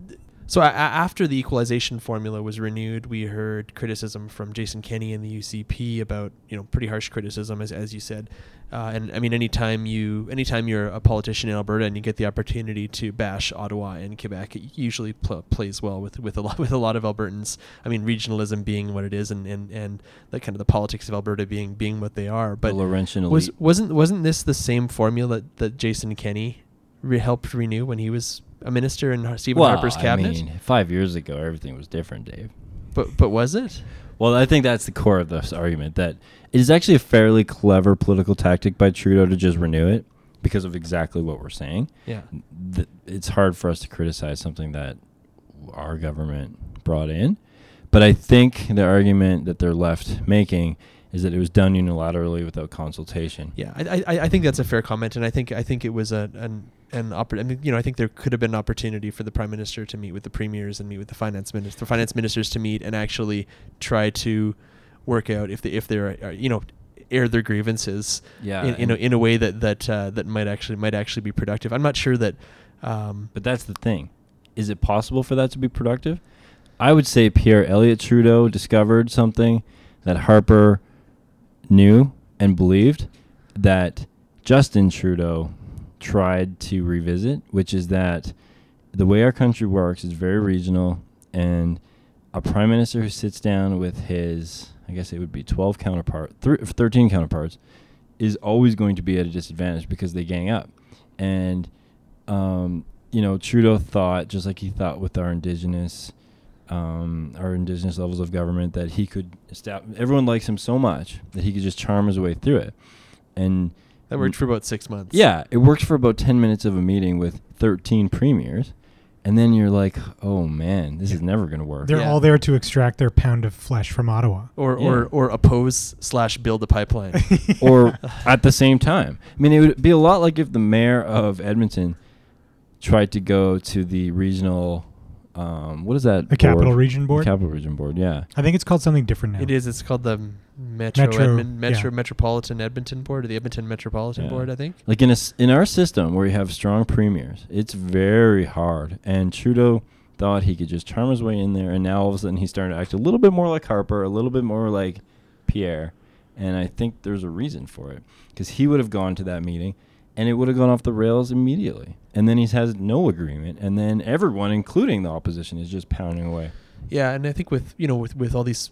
so a- a- after the equalization formula was renewed, we heard criticism from Jason Kenney and the UCP about you know pretty harsh criticism, as as you said. Uh, and I mean, anytime you anytime you're a politician in Alberta and you get the opportunity to bash Ottawa and Quebec, it usually pl- plays well with with a lot with a lot of Albertans. I mean, regionalism being what it is, and and and the kind of the politics of Alberta being being what they are. But the Laurentian was elite. wasn't wasn't this the same formula that, that Jason Kenney re- helped renew when he was a minister in Stephen well, Harper's cabinet? I mean, five years ago, everything was different, Dave. but but was it? Well, I think that's the core of this argument that it is actually a fairly clever political tactic by Trudeau to just renew it because of exactly what we're saying. Yeah. Th- It's hard for us to criticize something that our government brought in, but I think the argument that they're left making is that it was done unilaterally without consultation. Yeah, I, I I think that's a fair comment, and I think I think it was a an an oppor- I mean, you know, I think there could have been an opportunity for the prime minister to meet with the premiers and meet with the finance minister, the finance ministers to meet and actually try to work out if they if they're uh, you know air their grievances Yeah, in, in, a, in a way that that uh, that might actually might actually be productive. I'm not sure that. Um, But that's the thing. Is it possible for that to be productive? I would say Pierre Elliott Trudeau discovered something that Harper knew and believed that Justin Trudeau tried to revisit, which is that the way our country works is very regional and a prime minister who sits down with his I guess it would be 12 counterpart thir- 13 counterparts is always going to be at a disadvantage because they gang up. And um, you know, Trudeau thought, just like he thought with our indigenous, um, our indigenous levels of government, that he could establish. Everyone likes him so much that he could just charm his way through it, and that worked for about six months. yeah, it works for about ten minutes of a meeting with thirteen premiers, and then you're like, oh man, this is never going to work. They're Yeah. all there to extract their pound of flesh from Ottawa. Or Yeah. or or oppose slash build a pipeline. or at the same time. I mean, it would be a lot like if the mayor of Edmonton tried to go to the regional, um, what is that? The Capital? Region Board. The Capital Region Board, yeah. I think it's called something different now. It is. It's called the Metro Metro, Edmon- Metro yeah. Metropolitan Edmonton Board or the Edmonton Metropolitan Yeah. Board, I think. Like in a s in our system where you have strong premiers, it's very hard. And Trudeau thought he could just charm his way in there, and now all of a sudden he's starting to act a little bit more like Harper, a little bit more like Pierre, and I think there's a reason for it because he would have gone to that meeting, and it would have gone off the rails immediately. And then he has no agreement, and then everyone, including the opposition, is just pounding away. Yeah, and I think with you know with with all these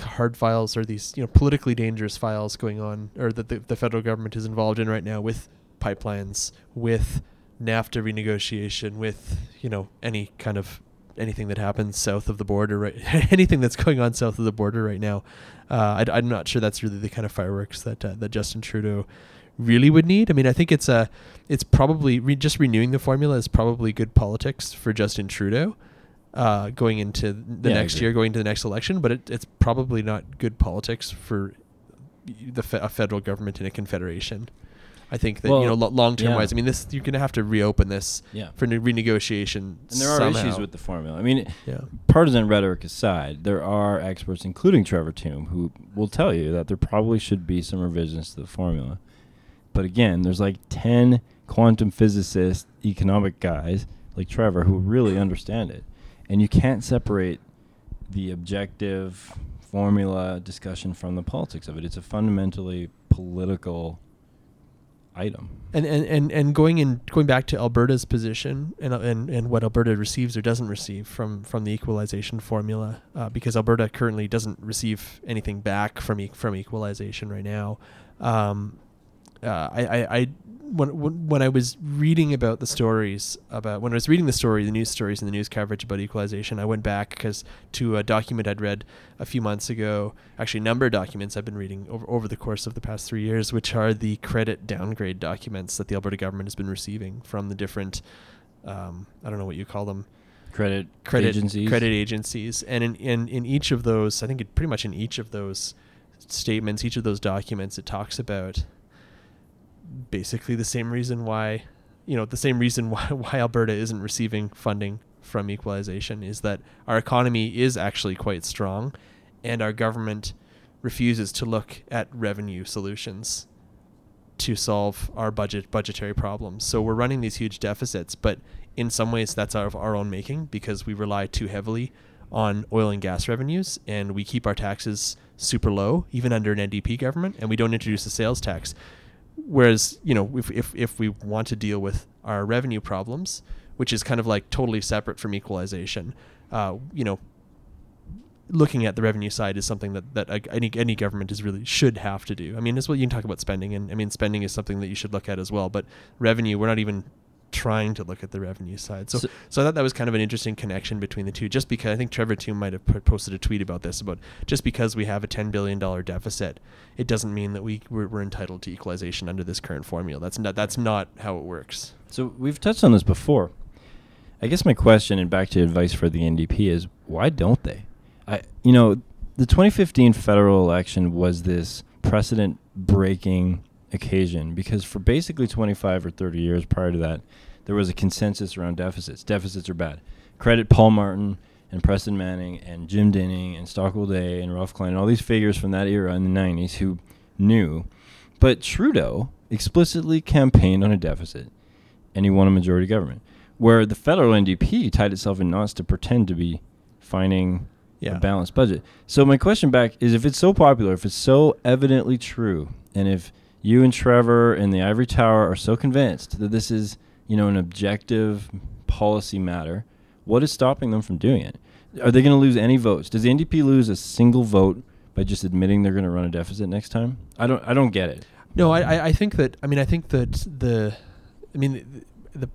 hard files or these you know politically dangerous files going on or that the, the federal government is involved in right now with pipelines, with NAFTA renegotiation, with you know any kind of anything that happens south of the border, right? anything that's going on south of the border right now. Uh, I, am not sure that's really the kind of fireworks that uh, that Justin Trudeau really would need. I mean, I think it's a it's probably re- just renewing the formula is probably good politics for Justin Trudeau uh, going into the Yeah, next year, going into the next election. But it, it's probably not good politics for the fe- a federal government in a confederation. I think that Well, you know long term yeah. wise. I mean, this you're going to have to reopen this Yeah. for ne- renegotiation. And there are somehow. issues with the formula. I mean, Yeah. partisan rhetoric aside, there are experts, including Trevor Tombe, who will tell you that there probably should be some revisions to the formula. But again, there's like 10 quantum physicists, economic guys like Trevor who really understand it. And you can't separate the objective formula discussion from the politics of it. It's a fundamentally political item. And, and, and, and going in going back to Alberta's position and, and, and what Alberta receives or doesn't receive from, from the equalization formula, uh, because Alberta currently doesn't receive anything back from e- from equalization right now. Um, uh, I, I, I when, when I was reading about the stories about when I was reading the story, the news stories and the news coverage about equalization, I went back because to a document I'd read a few months ago, actually a number of documents I've been reading over over the course of the past three years, which are the credit downgrade documents that the Alberta government has been receiving from the different, um, I don't know what you call them, Credit, credit agencies. credit agencies, and in, in in each of those, I think it pretty much in each of those statements, each of those documents, it talks about basically the same reason why, you know, the same reason why why Alberta isn't receiving funding from equalization is that our economy is actually quite strong, and our government refuses to look at revenue solutions to solve our budget budgetary problems. So we're running these huge deficits, but in some ways that's of our own making because we rely too heavily on oil and gas revenues and we keep our taxes super low even under an NDP government and we don't introduce a sales tax. Whereas, you know, if if if we want to deal with our revenue problems, which is kind of like totally separate from equalization, uh, you know, looking at the revenue side is something that, that any any government is really should have to do. I mean, as well, you can talk about spending, and I mean, spending is something that you should look at as well. But revenue, we're not even trying to look at the revenue side. So, So- so, I thought that was kind of an interesting connection between the two. Just because I think Trevor Tombe might have put, posted a tweet about this about just because we have a ten billion dollar deficit, it doesn't mean that we we're, we're entitled to equalization under this current formula. That's not that's not how it works. So we've touched on this before. I guess my question and back to advice for the NDP is why don't they? I you know, the 2015 federal election was this precedent breaking occasion because for basically 25 or 30 years prior to that there was a consensus around deficits. Deficits are bad. Credit Paul Martin and Preston Manning and Jim Dinning and Stockwell Day and Ralph Klein and all these figures from that era in the 90s who knew. But Trudeau explicitly campaigned on a deficit and he won a majority government. Where the federal NDP tied itself in knots to pretend to be finding Yeah. a balanced budget. So my question back is if it's so popular, if it's so evidently true, and if you and Trevor and the Ivory Tower are so convinced that this is, you know, an objective policy matter, what is stopping them from doing it? Are they going to lose any votes? Does the NDP lose a single vote by just admitting they're going to run a deficit next time? I don't I don't get it. No, I, I, think that I mean I think that the I mean the, the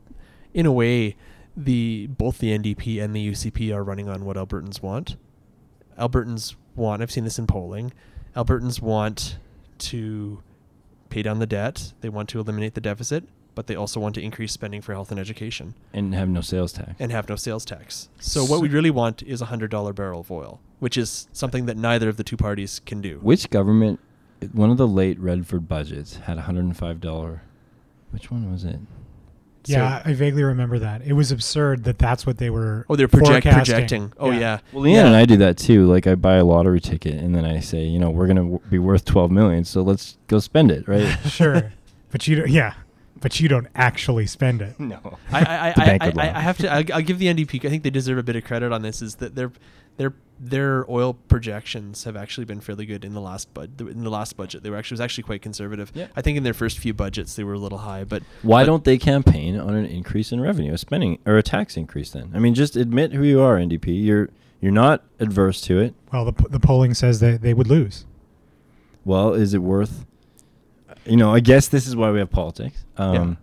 in a way the both the NDP and the UCP are running on what Albertans want. Albertans want I've seen this in polling. Albertans want to pay down the debt. They want to eliminate the deficit, but they also want to increase spending for health and education And have no sales tax. and have no sales tax. So what we really want is a hundred dollar barrel of oil, which is something that neither of the two parties can do. Which government? One of the late Redford budgets had a hundred and five dollar. Which one was it? Yeah, I vaguely remember that. It was absurd that that's what they were. Oh, they're project, forecasting. projecting. Oh yeah. Well, Leanne Yeah. and I do that too. Like I buy a lottery ticket and then I say, you know, we're gonna w- be worth twelve million, so let's go spend it, right? sure, but you don't. Yeah, but you don't actually spend it. no. I, I, I, I, I. I have to. I'll, I'll give the NDP. I think they deserve a bit of credit on this. Is that their their their oil projections have actually been fairly good in the last bud in the last budget. They were actually was actually quite conservative. Yeah. I think in their first few budgets they were a little high, but Why but- don't they campaign on an increase in revenue, a spending or a tax increase? Then I mean, just admit who you are, NDP. You're you're not adverse to it. Well, the p- the polling says that they would lose. Well, is it worth? You know, I guess this is why we have politics. Um, Yeah.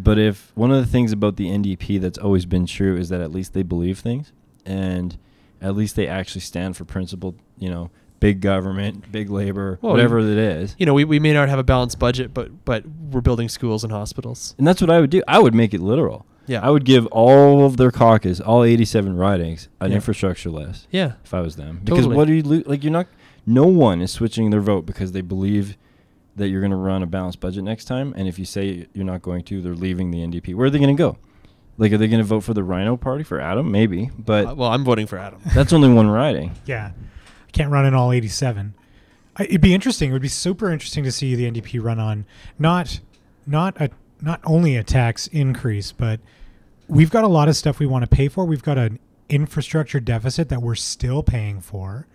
But if one of the things about the NDP that's always been true is that at least they believe things, and at least they actually stand for principle. You know, big government, big labor, Well, whatever it is. you know we, we may not have a balanced budget, but but we're building schools and hospitals. And that's what I would do. I would make it literal. Yeah. I would give all of their caucus, all 87 ridings, an Yeah. infrastructure list Yeah. if I was them. Because Totally. what do you lo- like? You're not. No one is switching their vote because they believe that you're going to run a balanced budget next time, and if you say you're not going to, they're leaving the NDP. Where are they going to go? Like, are they going to vote for the Rhino Party for Adam? Maybe, but Uh, well, I'm voting for Adam. that's only one riding. Yeah, I can't run in all 87. I, it'd be interesting. It would be super interesting to see the NDP run on not not a not only a tax increase, but we've got a lot of stuff we want to pay for. We've got an infrastructure deficit that we're still paying for.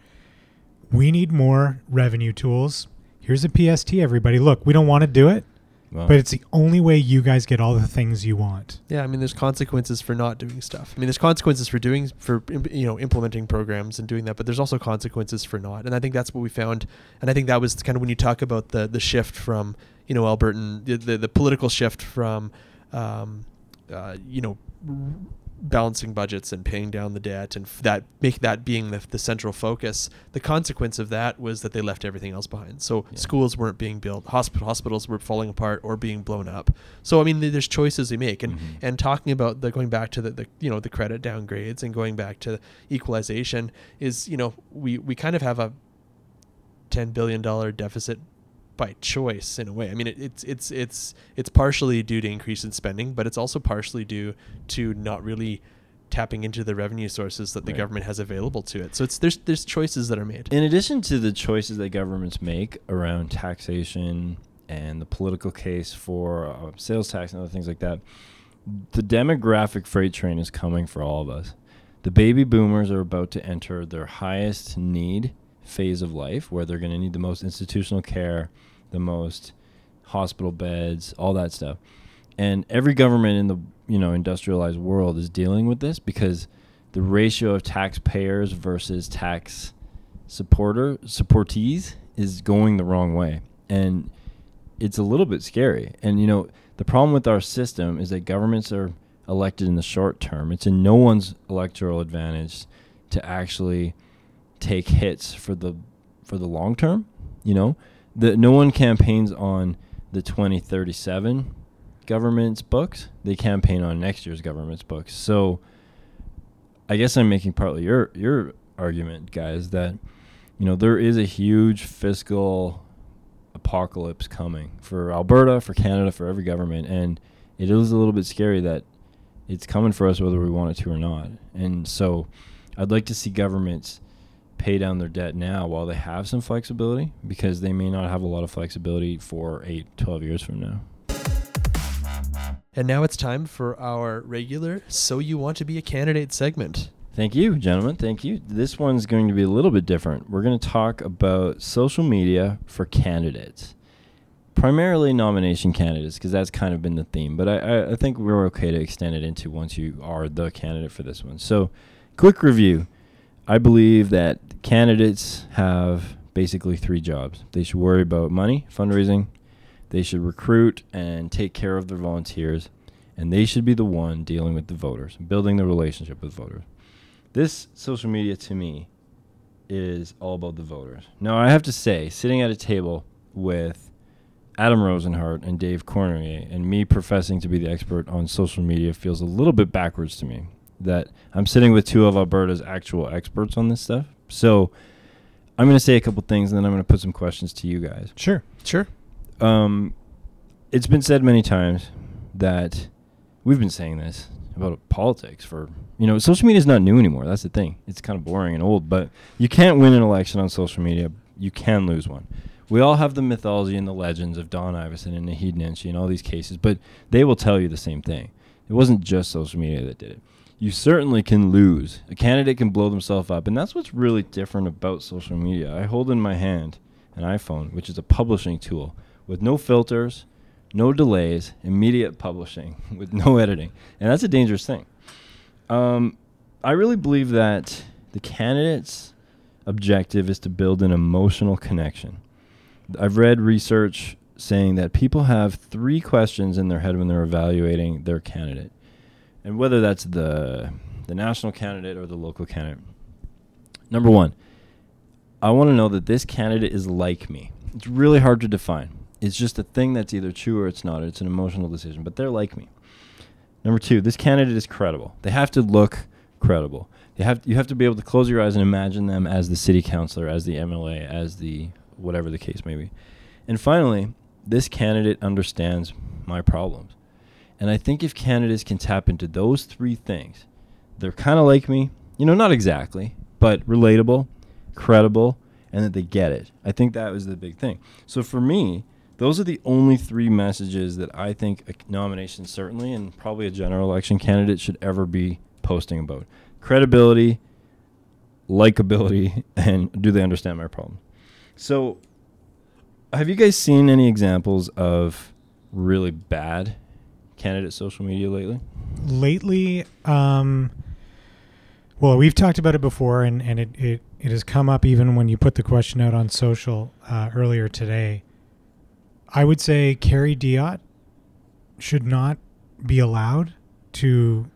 We need more revenue tools. Here's a PST, everybody. Look, we don't want to do it, Well, but it's the only way you guys get all the things you want. Yeah, I mean, there's consequences for not doing stuff. I mean, there's consequences for doing for you know implementing programs and doing that, but there's also consequences for not. And I think that's what we found. And I think that was kind of when you talk about the the shift from you know Albertan the the, the political shift from um, uh, you know r- balancing budgets and paying down the debt and that make that being the, the central focus the consequence of that was that they left everything else behind so Yeah. schools weren't being built hospital hospitals were falling apart or being blown up so i mean there's choices they make and Mhm. and talking about the going back to the, the you know the credit downgrades and going back to equalization is you know we we kind of have a 10 billion dollar deficit by choice in a way. I mean, it, it's it's it's it's partially due to increase in spending, but it's also partially due to not really tapping into the revenue sources that the Right. government has available to it. So it's there's there's choices that are made. In addition to the choices that governments make around taxation and the political case for uh, sales tax and other things like that, the demographic freight train is coming for all of us. The baby boomers are about to enter their highest need phase of life where they're going to need the most institutional care, the most hospital beds, all that stuff. And every government in the, you know, industrialized world is dealing with this because the ratio of taxpayers versus tax supporter supportees is going the wrong way. And it's a little bit scary. And you know the problem with our system is that governments are elected in the short term. It's in no one's electoral advantage to actually take hits for the for the long term you know? The no one campaigns on the 2037 government's books. They campaign on next year's government's books. So I guess I'm making partly your your argument, guys, that you know there is a huge fiscal apocalypse coming for Alberta, for Canada, for every government, and it is a little bit scary that it's coming for us whether we want it to or not. And so, I'd like to see governments pay down their debt now while they have some flexibility because they may not have a lot of flexibility for 8 12 years from now. And now it's time for our regular So You Want to Be a Candidate segment. Thank you, gentlemen. Thank you. This one's going to be a little bit different. We're going to talk about social media for candidates, primarily nomination candidates, because that's kind of been the theme. But I, I, I think we're okay to extend it into once you are the candidate for this one. So, quick review. I believe that candidates have basically three jobs. They should worry about money, fundraising, they should recruit and take care of their volunteers, and they should be the one dealing with the voters, building the relationship with voters. This social media to me is all about the voters. Now, I have to say, sitting at a table with Adam Rozenhart and Dave Cournoyer, and me professing to be the expert on social media feels a little bit backwards to me. That I'm sitting with two of Alberta's actual experts on this stuff. So I'm going to say a couple things, and then I'm going to put some questions to you guys Sure. Sure. um, it's been said many times that we've been saying this about politics for you know social media is not new anymore. That's the thing. It's kind of boring and old, but you can't win an election on social media. You can lose one. We all have the mythology and the legends of Don Iveson and Naheed Nenshi and all these cases, but they will tell you the same thing. It wasn't just social media that did it. You certainly can lose. A candidate can blow themselves up, and that's what's really different about social media. I hold in my hand an iPhone, which is a publishing tool with no filters, no delays, immediate publishing with no editing. And that's a dangerous thing. Um, I really believe that the candidate's objective is to build an emotional connection. I've read research saying that people have three questions in their head when they're evaluating their candidate. And whether that's the the national candidate or the local candidate. Number 1, I want to know that this candidate is like me. It's really hard to define. It's just a thing that's either true or it's not. It's an emotional decision, but they're like me. Number two, this candidate is credible. They have to look credible. They have you have to be able to close your eyes and imagine them as the city councilor, as the MLA, as the whatever the case may be. And finally, this candidate understands my problems. And I think if candidates can tap into those three things, they're kind of like me, you know, not exactly, but relatable, credible, and that they get it. I think that was the big thing. So for me, those are the only three messages that I think a nomination, certainly, and probably a general election candidate should ever be posting about credibility, likability, and do they understand my problem? So, have you guys seen any examples of really bad candidate social media lately? lately um well we've talked about it before and and it it, it has come up even when you put the question out on social uh, earlier today i would say Kerry Diotte should not be allowed to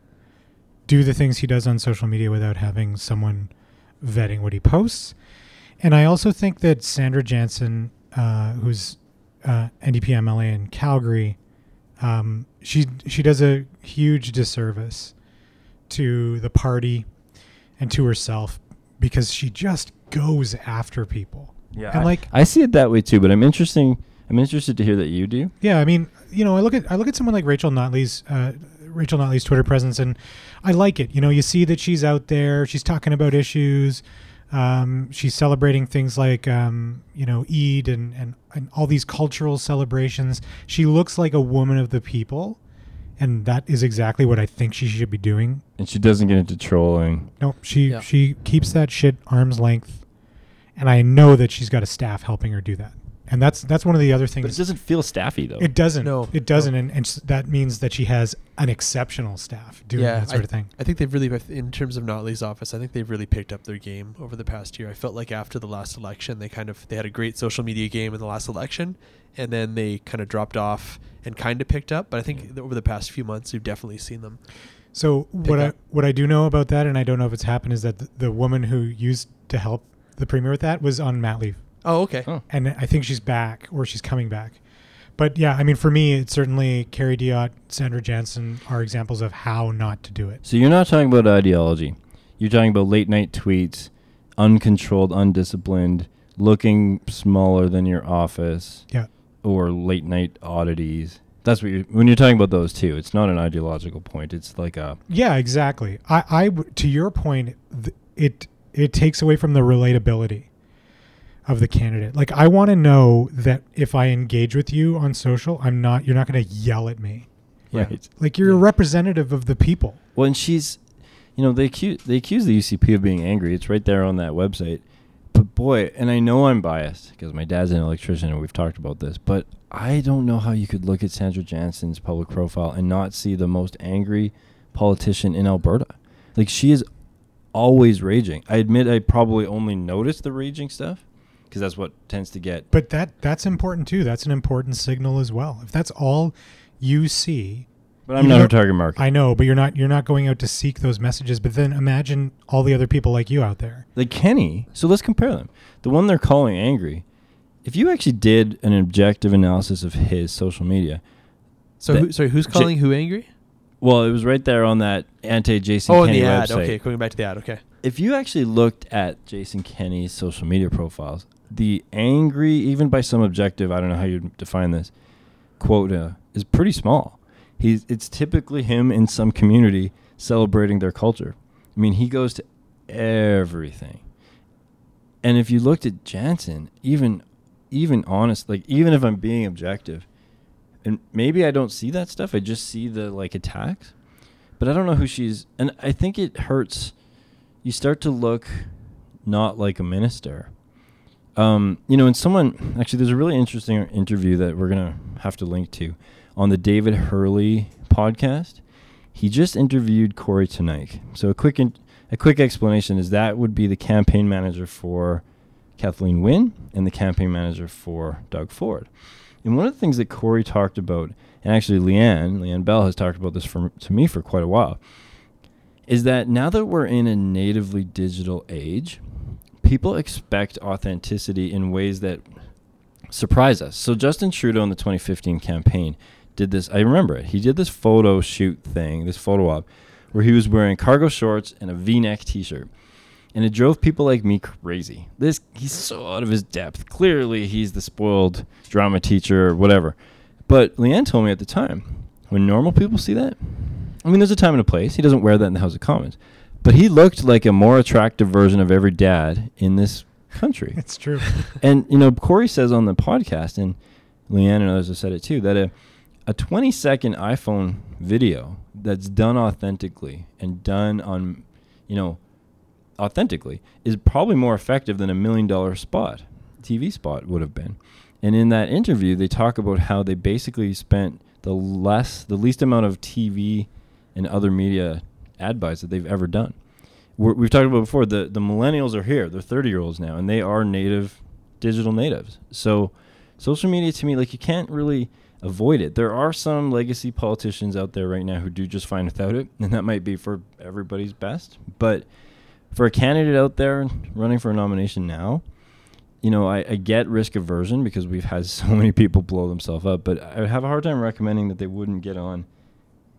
do the things he does on social media without having someone vetting what he posts and i also think that sandra jansen uh, who's uh, ndp mla in calgary um, she she does a huge disservice to the party and to herself because she just goes after people. Yeah, and I, like I see it that way too. But I'm interesting. I'm interested to hear that you do. yeah, I mean, you know, I look at I look at someone like Rachel Notley's uh, Rachel Notley's Twitter presence, and I like it. You know, you see that she's out there, she's talking about issues, um, she's celebrating things like um, you know Eid and, and and all these cultural celebrations. She looks like a woman of the people, and that is exactly what I think she should be doing. And she doesn't get into trolling. No, she Yeah. she keeps that shit arm's length, and I know that she's got a staff helping her do that. And that's that's one of the other things. But it doesn't feel staffy though. It doesn't. No, it doesn't, and, and that means that she has an exceptional staff doing Yeah, that sort I- of thing. I think they've really, in terms of Notley's office, I think they've really picked up their game over the past year. I felt like after the last election, they kind of they had a great social media game in the last election, and then they kind of dropped off and kind of picked up. But I think that over the past few months, we've definitely seen them. So what I what I do know about that, and I don't know if it's happened, is that the, the woman who used to help the premier with that was on mat leave, Oh, okay. Oh. and I think she's back or she's coming back. But yeah, I mean, for me, it's certainly Kerry Diotte, Sandra Jansen are examples of how not to do it. So you're not talking about ideology. You're talking about late night tweets, uncontrolled, undisciplined, looking smaller than your office, Yeah. or late night oddities. That's what you're when you're talking about those two. It's not an ideological point. It's like a Yeah, exactly. I, I w- to your point, th- it it takes away from the relatability of the candidate. Like, I want to know that if I engage with you on social, I'm not. You're not going to yell at me. Yeah. right. Like, you're a representative of the people. Well, and she's, you know, they accuse they accuse the UCP of being angry. It's right there on that website. But boy, and I know I'm biased because my dad's an electrician and we've talked about this. But I don't know how you could look at Sandra Jansen's public profile and not see the most angry politician in Alberta. Like she is always raging. I admit I probably only noticed the raging stuff because that's what tends to get. But that that's important too. That's an important signal as well. If that's all you see, But I'm not know- her target market. I know, but you're not you're not going out to seek those messages. But then imagine all the other people like you out there. like Kenney. So let's compare them. The one they're calling angry. If you actually did an objective analysis of his social media, So, who, sorry, who's J- calling who angry? well, it was right there on that anti Jason Oh, in Kenney the ad. website. Okay, going back to the ad. Okay. If you actually looked at Jason Kenney's social media profiles, the angry, even by some objective, I don't know how you define this, quota is pretty small. He's it's typically him in some community celebrating their culture. I mean, he goes to everything. And if you looked at Jansen, even even honest, like even if I'm being objective, and maybe I don't see that stuff, I just see the like attacks. But I don't know who she's and I think it hurts you start to look not like a minister. Um, you know, and someone actually, there's a really interesting interview that we're gonna have to link to on the David Herle podcast. He just interviewed Kory Teneycke. So a quick, in, a quick explanation is that would be the campaign manager for Kathleen Wynne and the campaign manager for Doug Ford. And one of the things that Corey talked about, and actually Leanne, Leanne Bell has talked about this for, to me for quite a while, is that now that we're in a natively digital age, people expect authenticity in ways that surprise us. So Justin Trudeau in the 2015 campaign did this. I remember it. He did this photo shoot thing, this photo op, where he was wearing cargo shorts and a V-neck T-shirt, and it drove people like me crazy. This he's so out of his depth. Clearly, he's the spoiled drama teacher or whatever. But Leanne told me at the time, when normal people see that, I mean, there's a time and a place. He doesn't wear that in the House of Commons, but he looked like a more attractive version of every dad in this country. It's true. and you know, Kory says on the podcast, and Leanne and others have said it too, that a a 20 second iPhone video that's done authentically and done on, you know, authentically is probably more effective than a million dollar spot, TV spot would have been. And in that interview, they talk about how they basically spent the less, the least amount of TV and other media ad buys that they've ever done. We're, we've talked about before. The the millennials are here. They're 30 year olds now, and they are native, digital natives. So, social media to me, like you can't really avoid it. There are some legacy politicians out there right now who do just fine without it, and that might be for everybody's best. But for a candidate out there running for a nomination now, you know, I, I get risk aversion because we've had so many people blow themselves up, but I have a hard time recommending that they wouldn't get on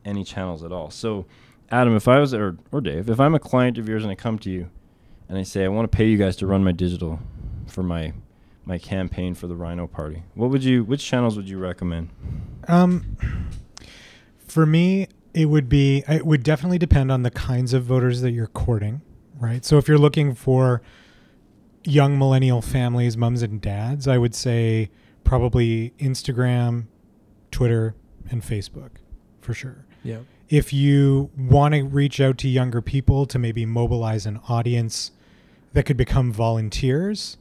any channels at all. So, Adam, if I was or or Dave, if I'm a client of yours and I come to you and I say I want to pay you guys to run my digital for my my campaign for the Rhino Party, what would you which channels would you recommend? Um, for me, it would be it would definitely depend on the kinds of voters that you're courting, right? So if you're looking for young millennial families, mums and dads, I would say probably Instagram, Twitter, and Facebook for sure. Yeah. If you want to reach out to younger people to maybe mobilize an audience that could become volunteers,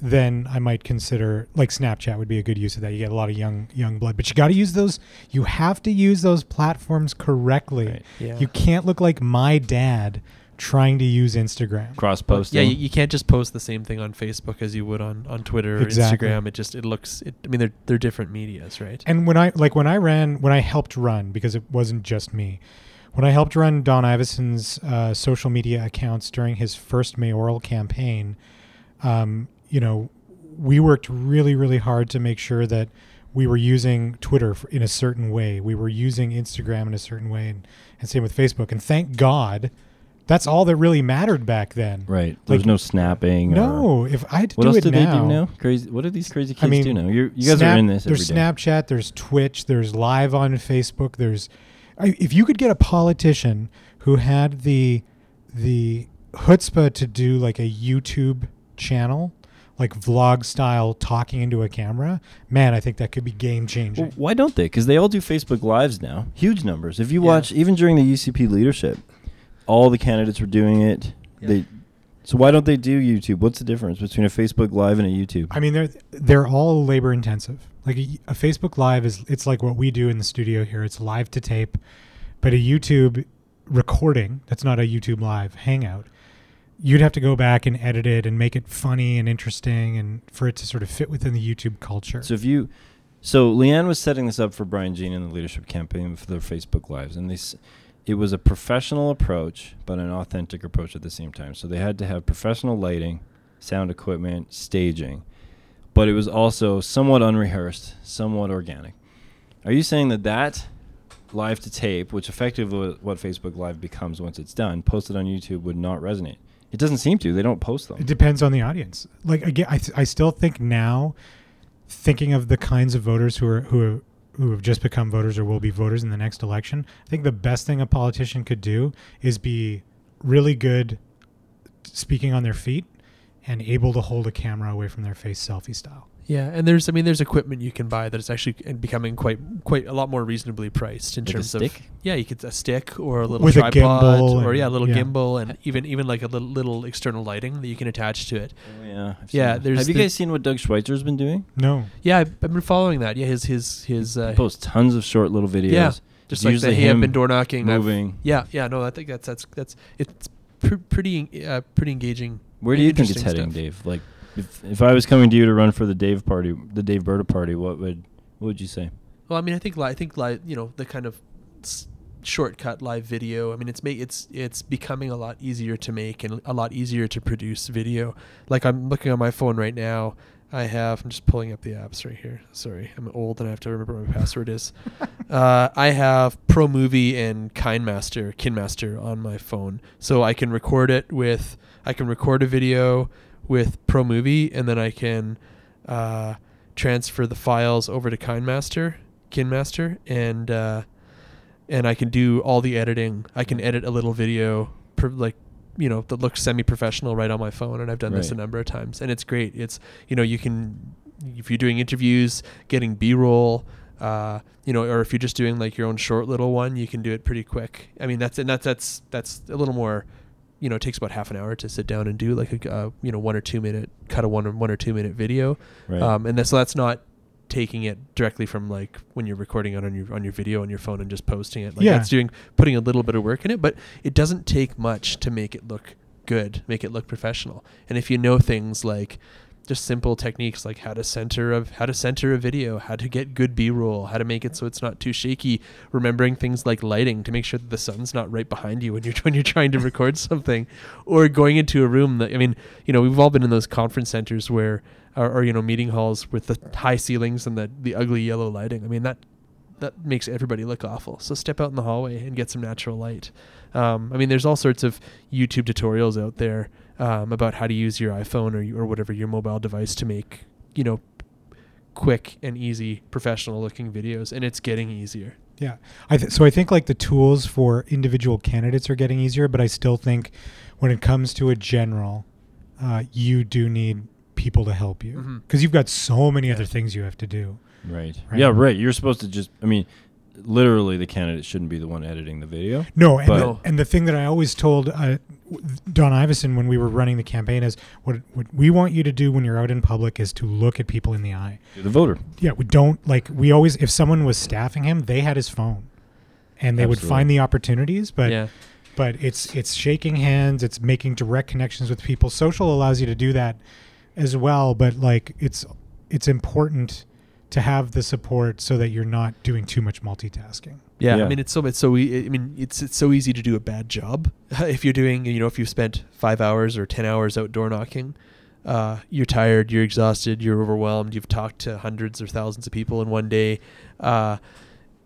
then I might consider like Snapchat would be a good use of that. You get a lot of young young blood, but you got to use those. You have to use those platforms correctly. Right. Yeah. You can't look like my dad trying to use Instagram. Cross But, posting. yeah, you, you can't just post the same thing on Facebook as you would on, on Twitter or Exactly. Instagram. It just it looks. It, I mean, they're they're different media's, right? And when I like when I ran when I helped run because it wasn't just me. When I helped run Don Iveson's uh, social media accounts during his first mayoral campaign, um, you know, we worked really, really hard to make sure that we were using Twitter f- in a certain way. We were using Instagram in a certain way, and, and same with Facebook. And thank God, that's all that really mattered back then. right. There's like- no snapping. or- No, if I had to What do else it do now, they do now? Crazy. What do these crazy kids I mean, do now? You're, you guys Snap- are in this There's day. Snapchat. There's Twitch. There's live on Facebook. There's, I, if you could get a politician who had the, the chutzpah to do like a YouTube channel, like vlog style, talking into a camera, man, I think that could be game changing. Well, why don't they? Because they all do Facebook Lives now. Huge numbers. If you Yeah. watch, even during the UCP leadership, all the candidates were doing it. Yeah. They. So why don't they do YouTube? What's the difference between a Facebook Live and a YouTube? I mean, they're they're all labor intensive. Like a, a Facebook Live is it's like what we do in the studio here. It's live to tape, but a YouTube recording that's not a YouTube Live hangout. You'd have to go back and edit it and make it funny and interesting, and for it to sort of fit within the YouTube culture. So if you, so Leanne was setting this up for Brian Jean in the leadership campaign for their Facebook Lives, and they, it was a professional approach, but an authentic approach at the same time. So they had to have professional lighting, sound equipment, staging, but it was also somewhat unrehearsed, somewhat organic. Are you saying that that live to tape, which effectively what Facebook Live becomes once it's done, posted on YouTube, would not resonate? It doesn't seem to. They don't post them. It depends on the audience. Like again, I, th- I still think now, thinking of the kinds of voters who are who are, who have just become voters or will be voters in the next election, I think the best thing a politician could do is be really good speaking on their feet and able to hold a camera away from their face, selfie style. Yeah, and there's I mean there's equipment you can buy that is actually becoming quite quite a lot more reasonably priced in Like a terms of stick? yeah you could a stick or a little With a tripod gimbal or yeah a little yeah. gimbal and even even like a little little external lighting that you can attach to it. Oh, yeah. I've Yeah, there's Have you guys seen what Doug Schweitzer's been doing? No, Yeah, I've, I've been following that. Yeah, his his his He uh, posts tons of short little videos. Yeah, It's just like the usually hey I've been door knocking. I've- moving. Yeah, yeah, no, I think that's that's that's it's pr- pretty uh, pretty engaging. Where do you think it's heading, stuff. Dave? Like, if if I was coming to you to run for the Dave party, the Daveberta party, what would what would you say? Well, I mean, I think li- I think live, you know, the kind of s- shortcut live video. I mean, it's make it's it's becoming a lot easier to make and a lot easier to produce video. Like I'm looking on my phone right now. I have. I'm just pulling up the apps right here. Sorry, I'm old and I have to remember what my password is. Uh, I have ProMovie and KineMaster, KineMaster on my phone, so I can record it with. I can record a video with ProMovie, and then I can uh, transfer the files over to KineMaster, KineMaster, and uh, and I can do all the editing. I can edit a little video, per, like you know, that looks semi-professional right on my phone, and I've done this a number of times, and it's great. It's you know, you can if you're doing interviews, getting B-roll. Uh, you know, or if you're just doing like your own short little one, you can do it pretty quick. I mean, that's and that's that's that's a little more. You know, it takes about half an hour to sit down and do like a uh, you know one or two minute cut a one or one or two minute video. Right. Um, and that's, so that's not taking it directly from like when you're recording it on your on your video on your phone and just posting it. Like Yeah. that's doing putting a little bit of work in it, but it doesn't take much to make it look good, make it look professional. And if you know things like just simple techniques like how to center of how to center a video, how to get good B-roll, how to make it so it's not too shaky, remembering things like lighting to make sure that the sun's not right behind you when you're when you're trying to record something, or going into a room that I mean, you know, we've all been in those conference centers where or, or you know meeting halls with the high ceilings and the the ugly yellow lighting. I mean that that makes everybody look awful. So step out in the hallway and get some natural light. Um, I mean, there's all sorts of YouTube tutorials out there um, about how to use your iPhone or or whatever your mobile device to make you know quick and easy professional looking videos, and it's getting easier. Yeah. I th- so I think like the tools for individual candidates are getting easier, but I still think when it comes to a general, uh, you do need people to help you because you've got so many Yeah. other things you have to do. right. right. Yeah. Right. You're supposed to just. I mean, literally, the candidate shouldn't be the one editing the video. No, and, But- the, and the thing that I always told uh, w- Don Iveson when we were running the campaign is what what we want you to do when you're out in public is to look at people in the eye. You're the voter. Yeah, we don't like we always if someone was staffing him, they had his phone, and they would find the opportunities. But yeah, but it's it's shaking hands, it's making direct connections with people. Social allows you to do that as well, but like it's it's important to have the support so that you're not doing too much multitasking. Yeah, Yeah. I mean it's so it's so e- I mean it's it's so easy to do a bad job if you're doing you know if you've spent five hours or ten hours outdoor knocking, uh, you're tired, you're exhausted, you're overwhelmed, you've talked to hundreds or thousands of people in one day. Uh,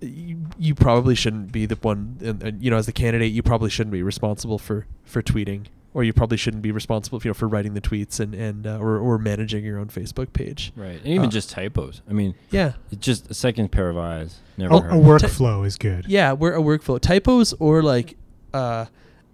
you, you probably shouldn't be the one, and, and, you know, as the candidate, you probably shouldn't be responsible for for tweeting, or you probably shouldn't be responsible, you know, for writing the tweets and and uh, or or managing your own Facebook page. Right. And even Uh, just typos. I mean, Yeah, it's just a second pair of eyes. Never A, a workflow is good. Yeah, we're a workflow. Typos or like uh,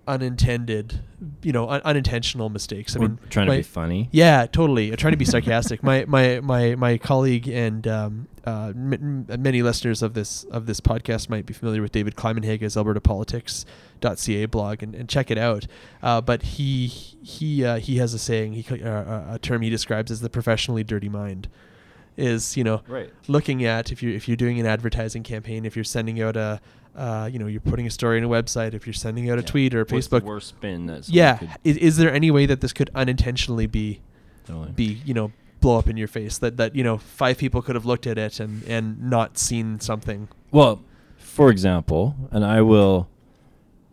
unintended, you know, un- unintentional mistakes. I mean, trying my- to be funny. Yeah, totally. I'm trying to be sarcastic. my my my my colleague and um, uh, m- m- many listeners of this of this podcast might be familiar with David Climenhaga's AlbertaPolitics.ca blog and, and check it out. Uh, but he he uh, he has a saying, he uh, a term he describes as the professionally dirty mind. Is you know Right. looking at if you if you're doing an advertising campaign, if you're sending out a uh, you know you're putting a story on a website, if you're sending out a Yeah. tweet or a What's the Facebook, worst spin that yeah, could is, is there any way that this could unintentionally be totally- be you know blow up in your face that that you know five people could have looked at it and and not seen something Well, for example, and I will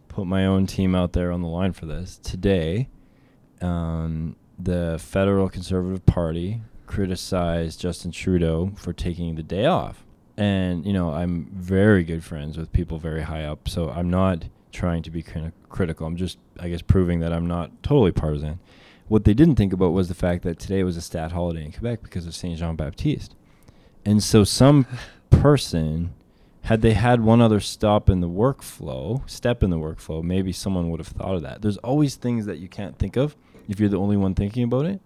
put my own team out there on the line for this. Today, um, the federal Conservative Party criticized Justin Trudeau for taking the day off. And, you know, I'm very good friends with people very high up, so I'm not trying to be kind of critical. I'm just, I guess, proving that I'm not totally partisan. What they didn't think about was the fact that today was a stat holiday in Quebec because of Saint Jean Baptiste. And so some person, had they had one other stop in the workflow, step in the workflow, maybe someone would have thought of that. There's always things that you can't think of if you're the only one thinking about it.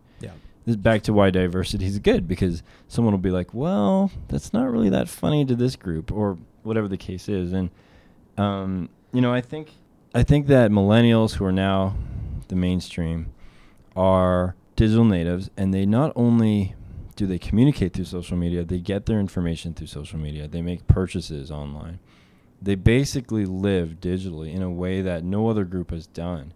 This back to why diversity is good because someone will be like, well, that's not really that funny to this group or whatever the case is. And, um, you know, I think, I think that millennials who are now the mainstream are digital natives and they not only do they communicate through social media, they get their information through social media, they make purchases online. They basically live digitally in a way that no other group has done.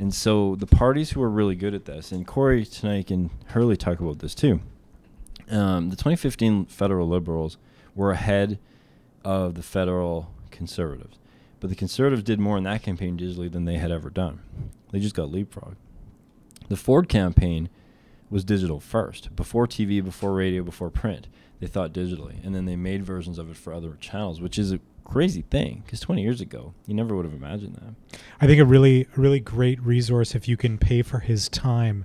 And so the parties who are really good at this, and Kory Teneycke and Herle talk about this too. Um, the 2015 federal liberals were ahead of the federal conservatives, but the conservatives did more in that campaign digitally than they had ever done. They just got leapfrogged. The Ford campaign was digital first, before TV, before radio, before print. They thought digitally, and then they made versions of it for other channels, which is crazy thing. Because 20 years ago, you never would have imagined that. I think a really, a really great resource if you can pay for his time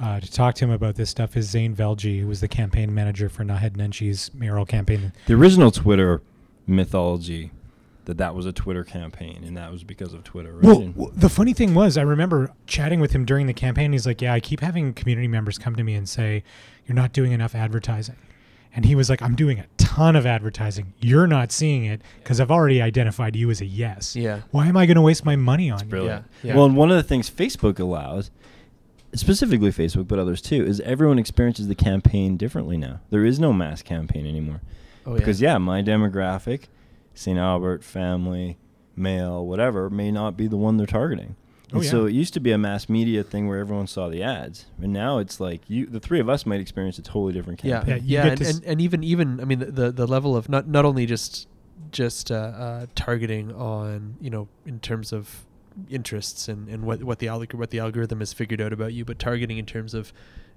uh, to talk to him about this stuff is Zain Velji, who was the campaign manager for Naheed Nenshi's mayoral campaign. The original Twitter mythology that that was a Twitter campaign, and that was because of Twitter. Right? Well, And- w- the funny thing was, I remember chatting with him during the campaign. He's like, "Yeah, I keep having community members come to me and say, you're not doing enough advertising." And he was like, "I'm doing a ton of advertising. You're not seeing it because I've already identified you as a yes. Yeah. Why am I going to waste my money on you?" Brilliant. Yeah, yeah. Well, and one of the things Facebook allows, specifically Facebook, but others too, is everyone experiences the campaign differently now. There is no mass campaign anymore. Oh, because yeah, my demographic, St. Albert, family, male, whatever, may not be the one they're targeting. Oh, And so it used to be a mass media thing where everyone saw the ads, and now it's like you, the three of us, might experience a totally different Yeah, campaign. Yeah, yeah, get and, and, and even even I mean the, the the level of not not only just just uh, uh, targeting on you know in terms of interests and, and what what the alg- what the algorithm has figured out about you, but targeting in terms of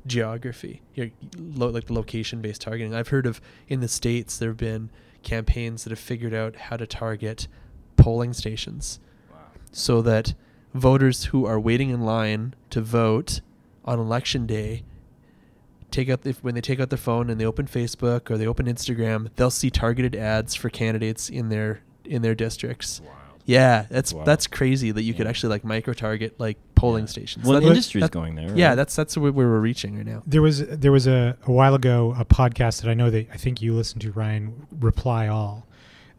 geography, you know, lo- like the location based targeting. I've heard of in the states there have been campaigns that have figured out how to target polling stations so that voters who are waiting in line to vote on election day take out the, when they take out their phone and they open Facebook or they open Instagram, they'll see targeted ads for candidates in their in their districts. Yeah, that's Wow. that's crazy that you could actually like micro target like polling Yeah. stations. Well, That- the industry's that- going there. Yeah, that's that's where we're reaching right now. There was there was a, a while ago a podcast that I know that I think you listened to Ryan Reply All.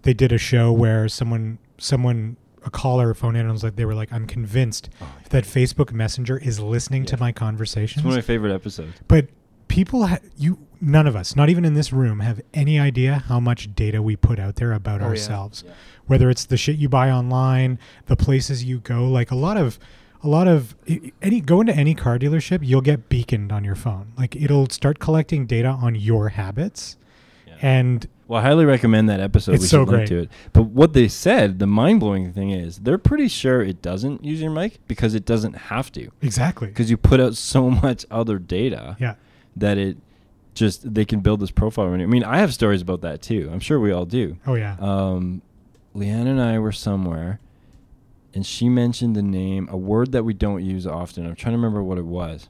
They did a show where someone someone a caller phoned in and was like they were like I'm convinced Oh, that Facebook Messenger is listening to my my It's one of my favorite episodes. but people ha- you none of us not even in this room have any idea how much data we put out there about Oh, yeah. ourselves whether it's the shit you buy online the places you go like a lot of a lot of any go into any car dealership you'll get beaconed on your phone like it'll start collecting data on your habits Yeah. And Well, I highly recommend that episode. It's we so link great. to it. But what they said, the mind blowing thing is, they're pretty sure it doesn't use your mic because it doesn't have to. exactly Because you put out so much other data yeah that it just they can build this profile. on you. I mean, I have stories about that too. I'm sure we all do. oh yeah Um, Leanne and I were somewhere, and she mentioned the name, a word that we don't use often. I'm trying to remember what it was,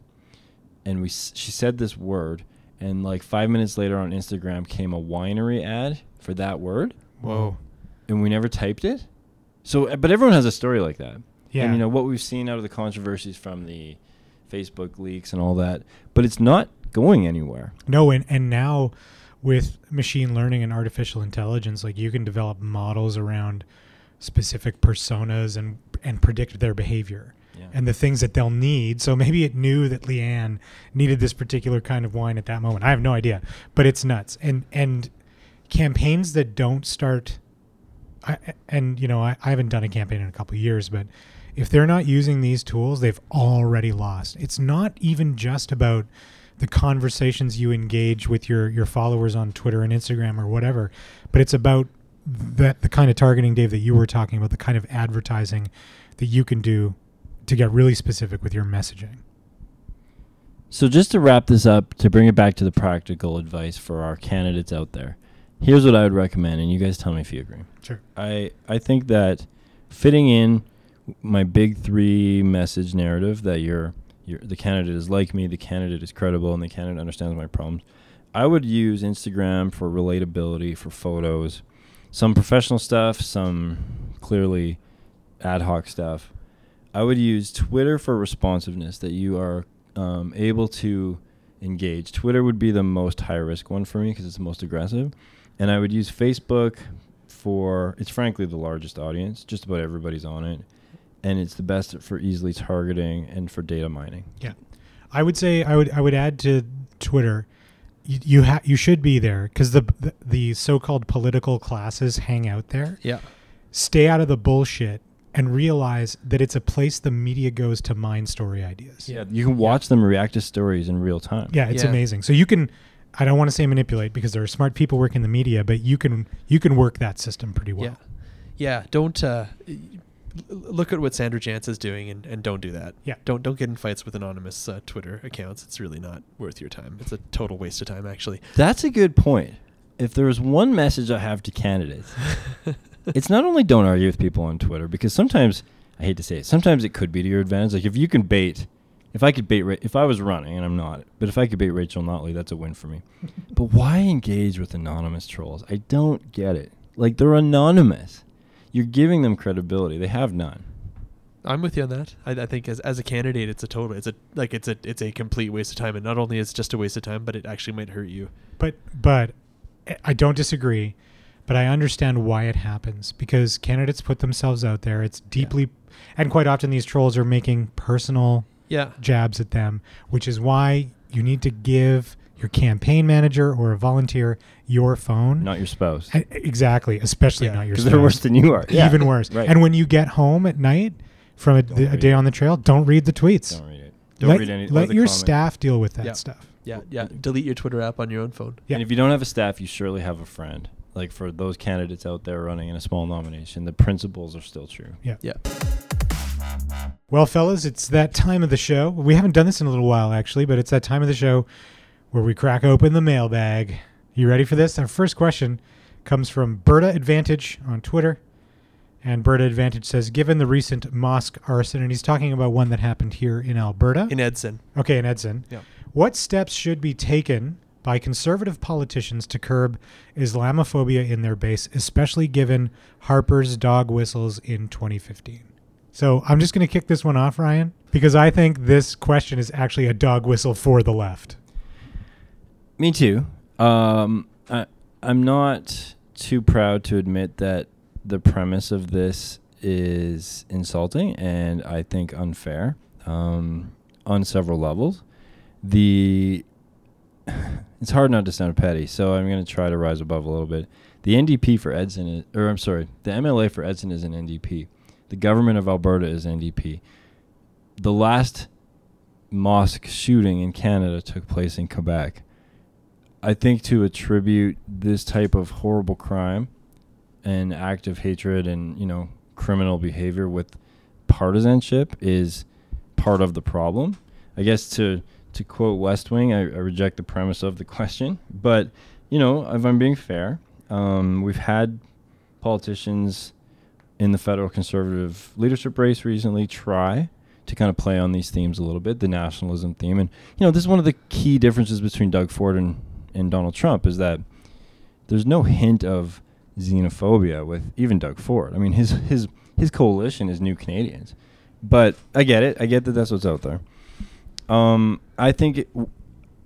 and we she said this word, and like five minutes later on Instagram came a winery ad for that word, whoa and we never typed it. So, uh, but everyone has a story like that. yeah And you know what we've seen out of the controversies from the Facebook leaks and all that, but it's not going anywhere. No, and and now with machine learning and artificial intelligence, like you can develop models around specific personas and and predict their behavior. And the things that they'll need. So maybe it knew that Leanne needed this particular kind of wine at that moment. I have no idea, but it's nuts. And and campaigns that don't start, I, and you know I, I haven't done a campaign in a couple years, but if they're not using these tools, they've already lost. It's not even just about the conversations you engage with your your followers on Twitter and Instagram or whatever, but it's about that the kind of targeting, Dave, that you were talking about, the kind of advertising that you can do to get really specific with your messaging. So just to wrap this up, to bring it back to the practical advice for our candidates out there, here's what I would recommend, and you guys tell me if you agree. Sure. I I think that fitting in my big three message narrative that you're, you're the candidate is like me, the candidate is credible, and the candidate understands my problems. I would use Instagram for relatability for photos, some professional stuff, some clearly ad hoc stuff. I would use Twitter for responsiveness that you are um, able to engage. Twitter would be the most high risk one for me because it's the most aggressive. And I would use Facebook for, it's frankly the largest audience. Just about everybody's on it. And it's the best for easily targeting and for data mining. Yeah, I would say I would I would add to Twitter. You you, ha- you should be there because the, the the so-called political classes hang out there. Yeah. Stay out of the bullshit and realize that it's a place the media goes to mine story ideas. Yeah, you can watch them react to stories in real time. Yeah, it's Yeah. amazing. So you can I don't want to say manipulate because there are smart people working the media, but you can you can work that system pretty well. Yeah. Yeah. Don't. Uh, look at what Sandra Jansen is doing and, and don't do that. Yeah. Don't don't get in fights with anonymous uh, Twitter accounts. It's really not worth your time. It's a total waste of time, actually. That's a good point. If there was one message I have to candidates, it's not only don't argue with people on Twitter because sometimes I hate to say it, sometimes it could be to your advantage. Like if you can bait, if I could bait, Ra- if I was running and I'm not, but if I could bait Rachel Notley, that's a win for me. but why engage with anonymous trolls? I don't get it. Like they're anonymous. You're giving them credibility. They have none. I'm with you on that. I, I think as as a candidate, it's a total. It's a like it's a it's a complete waste of time. And not only is it just a waste of time, but it actually might hurt you. But but I- I don't disagree, but I understand why it happens because candidates put themselves out there. It's deeply, and quite often these trolls are making personal Yeah. jabs at them, which is why you need to give your campaign manager or a volunteer your phone. Not your spouse. E- Exactly, especially Yeah, not your Because they're worse than you are. Yeah. Even worse. Right. And when you get home at night from a, Don't a day it. on the trail, don't read the tweets. don't read it. Don't let read any. let your comment. staff deal with that Yeah. stuff. Yeah. Yeah. Delete your Twitter app on your own phone. Yeah. And if you don't have a staff, you surely have a friend. Like for those candidates out there running in a small nomination, the principles are still true. Yeah. Yeah. Well, fellas, it's that time of the show. We haven't done this in a little while, actually, but it's that time of the show where we crack open the mailbag. You ready for this? Our first question comes from Berta Advantage on Twitter. And Berta Advantage says, given the recent mosque arson, and he's talking about one that happened here in Alberta. In Edson. okay, in Edson. Yeah. What steps should be taken by conservative politicians to curb Islamophobia in their base, especially given Harper's dog whistles in 2015? So I'm just going to kick this one off, Ryan, because I think this question is actually a dog whistle for the left. Me too. Um, I, I'm not too proud to admit that the premise of this is insulting and I think unfair um, on several levels. The it's hard not to sound petty, so I'm going to try to rise above a little bit. The NDP for Edson, is, or I'm sorry, the MLA for Edson is an NDP. The government of Alberta is NDP. The last mosque shooting in Canada took place in Quebec. I think to attribute this type of horrible crime and act of hatred and you know criminal behavior with partisanship is part of the problem. I guess to to quote West Wing, I, I reject the premise of the question, but you know if I'm being fair, um, we've had politicians in the federal conservative leadership race recently try to kind of play on these themes a little bit, the nationalism theme, and you know this is one of the key differences between Doug Ford and and Donald Trump is that there's no hint of xenophobia with even Doug Ford. I mean, his his his coalition is New Canadians, but I get it. I get that that's what's out there. Um, I think it,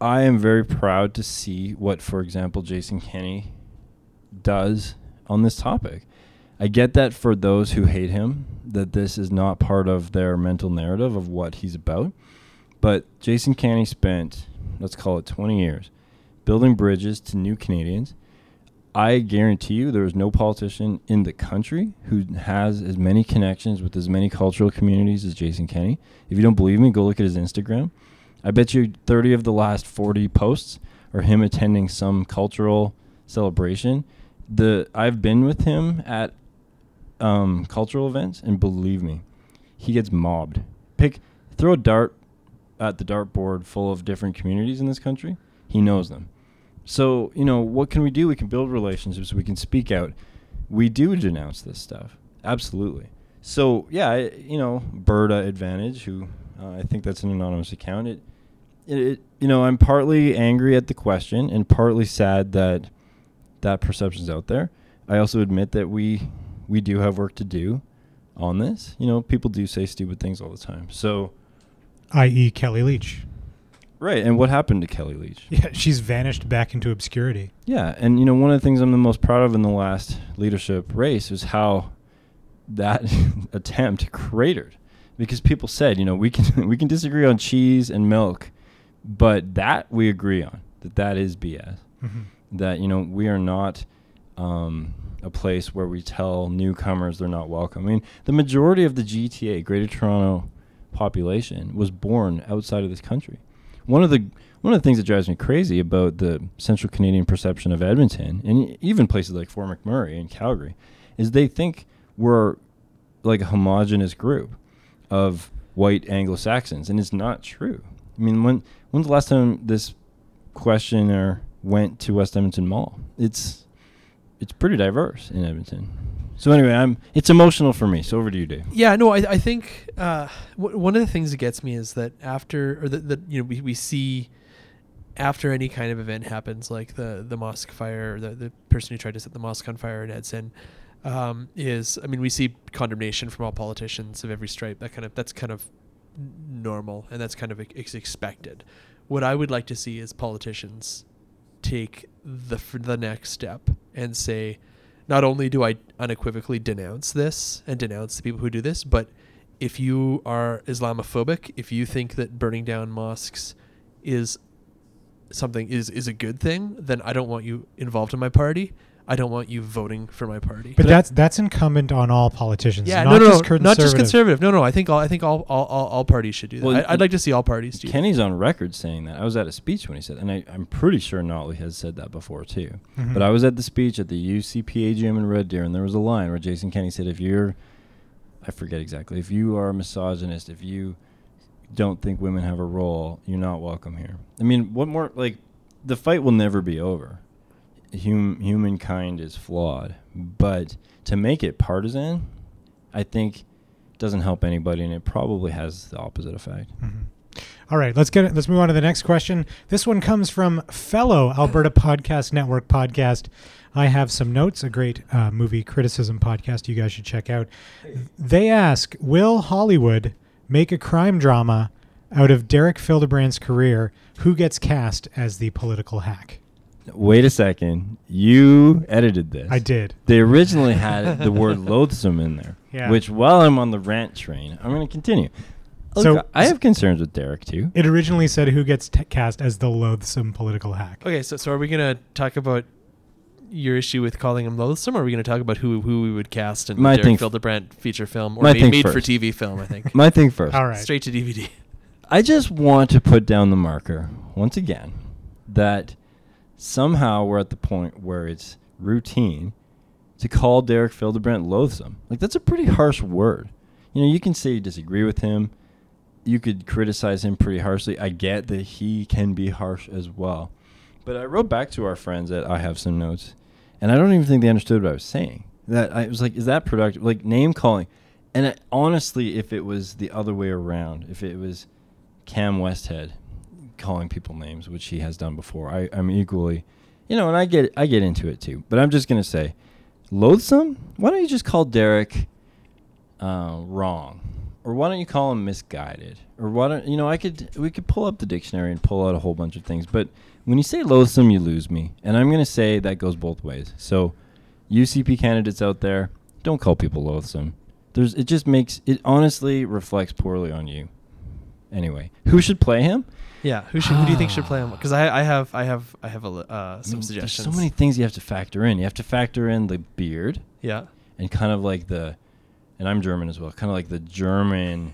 I am very proud to see what, for example, Jason Kenney does on this topic. I get that for those who hate him, that this is not part of their mental narrative of what he's about. But Jason Kenney spent, let's call it 20 years, building bridges to new Canadians. I guarantee you there is no politician in the country who has as many connections with as many cultural communities as Jason Kenney. If you don't believe me, go look at his Instagram. I bet you 30 of the last 40 posts are him attending some cultural celebration. The I've been with him at um, cultural events, and believe me, he gets mobbed. Pick, throw a dart at the dartboard full of different communities in this country. He knows them. So you know what can we do? We can build relationships. We can speak out. We do denounce this stuff. Absolutely. So yeah, I, you know, Berta Advantage, who uh, I think that's an anonymous account. It, it, it, you know, I'm partly angry at the question and partly sad that that perception's out there. I also admit that we we do have work to do on this. You know, people do say stupid things all the time. So I.e., Kellie Leitch. Right, and what happened to Kellie Leitch? Yeah, she's vanished back into obscurity. Yeah, and you know, one of the things I'm the most proud of in the last leadership race is how that attempt cratered because people said, you know, we can we can disagree on cheese and milk, but that we agree on that that is BS. Mhm. That you know we are not um, a place where we tell newcomers they're not welcome. I mean, the majority of the GTA, Greater Toronto population, was born outside of this country. One of the one of the things that drives me crazy about the Central Canadian perception of Edmonton and even places like Fort McMurray and Calgary is they think we're like a homogenous group of white Anglo Saxons, and it's not true. I mean, when when's the last time this questioner went to West Edmonton Mall? It's it's pretty diverse in Edmonton. So anyway, I'm it's emotional for me. So over to you, Dave. Yeah, no, I, I think uh, w- one of the things that gets me is that after, or that, you know, we, we see after any kind of event happens, like the the mosque fire, the the person who tried to set the mosque on fire in Edson, um, is I mean, we see condemnation from all politicians of every stripe. That kind of that's kind of normal, and that's kind of ex- expected. What I would like to see is politicians take the the next step and say, not only do I unequivocally denounce this and denounce the people who do this, but if you are Islamophobic, if you think that burning down mosques is something is is a good thing, then I don't want you involved in my party. I don't want you voting for my party. But that's that's incumbent on all politicians. yeah, not no, no, just no, not just conservative. conservative. No, no. I think all I think all all, all, all parties should do that. Well, I, I'd like to see all parties do. that. Kenney's on record saying that. I was at a speech when he said, and I, I'm pretty sure Notley has said that before too. Mhm. But I was at the speech at the UCP AGM in Red Deer, and there was a line where Jason Kenney said, "If you're, I forget exactly, if you are a misogynist, if you don't think women have a role, you're not welcome here." I mean, what more? Like, the fight will never be over. Hum, humankind is flawed, but to make it partisan, I think doesn't help anybody, and it probably has the opposite effect. Mhm. All right, let's get it. Let's move on to the next question. This one comes from fellow Alberta Podcast Network podcast. I have some notes, a great uh, movie criticism podcast you guys should check out. They ask Will Hollywood make a crime drama out of Derek Fildebrandt's career? Who gets cast as the political hack? Wait a second. You edited this. I did. They originally had the word loathsome in there. Yeah. Which, while I'm on the rant train, I'm going to continue. Look, So- I have concerns with Derek too. It originally said who gets t- cast as the loathsome political hack. Okay, so so are we gonna talk about your issue with calling him loathsome, or are we gonna talk about who who we would cast in My the thing Derek f- Fildebrandt feature film or My made, thing made for. TV film? I think My thing first. All right. straight to DVD. I just want to put down the marker once again that somehow we're at the point where it's routine to call Derek Fildebrandt loathsome. Like that's a pretty harsh word. You know, you can say you disagree with him. You could criticize him pretty harshly. I get that he can be harsh as well. But I wrote back to our friends that I have some notes, and I don't even think they understood what I was saying. That I was like, is that productive? Like name calling. And I, honestly, if it was the other way around, if it was Cam Westhead calling people names, which he has done before, I, I'm equally, you know, and I get I get into it too. But I'm just gonna say, loathsome. Why don't you just call Derek uh, wrong, or why don't you call him misguided, or why don't you know? I could we could pull up the dictionary and pull out a whole bunch of things, but when you say loathsome, you lose me, and I'm gonna say that goes both ways. So, UCP candidates out there, don't call people loathsome. There's it just makes it honestly reflects poorly on you. Anyway, who should play him? Yeah, who should who do you think should play him? Because I, I have I have I have a, li- uh, I some mean, suggestions. There's so many things you have to factor in. You have to factor in the beard Yeah. and kind of like the, and I'm German as well, kind of like the German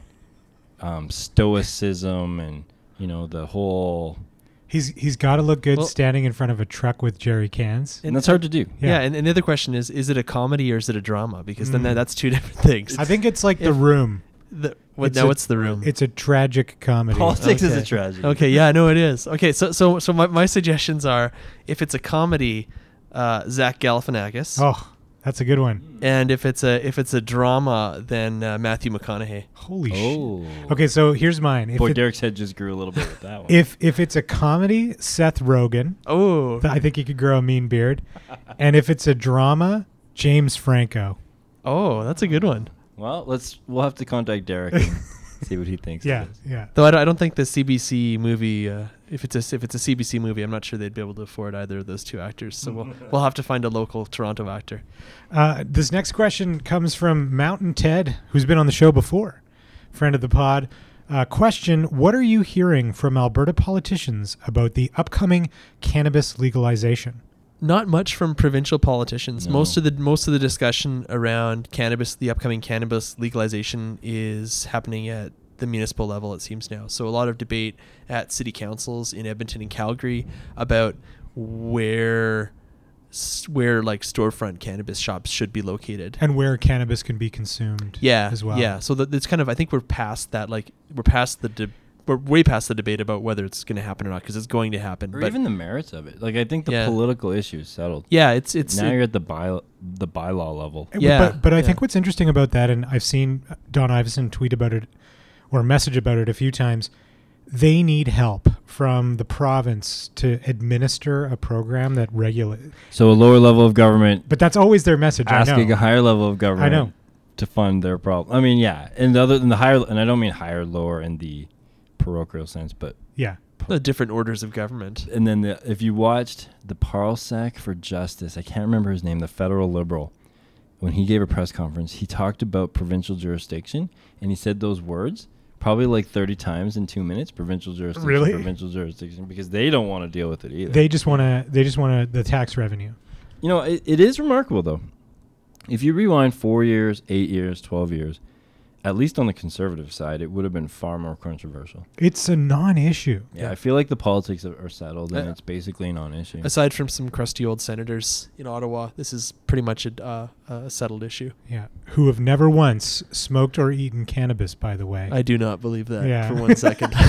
um, stoicism and you know the whole. He's he's got to look good Well- standing in front of a truck with jerry cans. And that's hard to do. Yeah, Yeah. and, and the other question is: Is it a comedy or is it a drama? Because then Mm. that, that's two different things. I think it's like the room. The, what, It's now a- what's the room? It's a tragic comedy. Politics is a Okay. tragedy. Okay, yeah, no, it is. Okay, so so so my, my suggestions are: if it's a comedy, uh, Zach Galifianakis, Oh, that's a good one. and if it's a if it's a drama, then uh, Matthew McConaughey. Holy Oh. shit. Okay, so here's mine. If Boy, it- Derek's head just grew a little bit with that one. if if it's a comedy, Seth Rogen. Oh, Th- I think he could grow a mean beard. and if it's a drama, James Franco. oh, that's a good one. Well, let's we'll have to contact Derek and see what he thinks. Yeah, yeah. Though I don't, I don't think the CBC movie, uh, if it's a if it's a CBC movie, I'm not sure they'd be able to afford either of those two actors. So we'll we'll have to find a local Toronto actor. Uh, this next question comes from Mountain Ted, who's been on the show before, friend of the pod. Uh, question: What are you hearing from Alberta politicians about the upcoming cannabis legalization? Not much from provincial politicians. No. Most of the most of the discussion around cannabis, the upcoming cannabis legalization, is happening at the municipal level. It seems now. So a lot of debate at city councils in Edmonton and Calgary about where where like storefront cannabis shops should be located. and where cannabis can be consumed. Yeah, as well. Yeah, so that it's kind of I think we're past that. Like we're past the de- we're way past the debate about whether it's going to happen or not because it's going to happen. or but even the merits of it. Like I think the Yeah. political issue is settled. yeah, it's it's now it- you're at the by the bylaw level. Yeah, but but I yeah. think what's interesting about that, and I've seen Don Iveson tweet about it or message about it a few times. They need help from the province to administer a program that regulate. So a lower level of government But that's always their message. I asking know. a higher level of government I know. to fund their problem. I mean, yeah, and the other than the higher, and I don't mean higher, lower in the parochial sense, but Yeah, the different orders of government. and then the, if you watched the Parlsack for Justice, I can't remember his name, the federal liberal, when he gave a press conference, he talked about provincial jurisdiction, and he said those words probably like 30 times in two minutes provincial jurisdiction Really? provincial jurisdiction because they don't want to deal with it either they just want to. They just want to the tax revenue. You know, it, it is remarkable though. If you rewind four years, eight years, twelve years, at least on the conservative side, it would have been far more controversial. It's a non-issue. Yeah, I feel like the politics are, are settled and Uh, it's basically a non-issue. Aside from some crusty old senators in Ottawa, this is pretty much a, uh, a settled issue. Yeah, who have never once smoked or eaten cannabis, by the way. I do not believe that Yeah. for one second.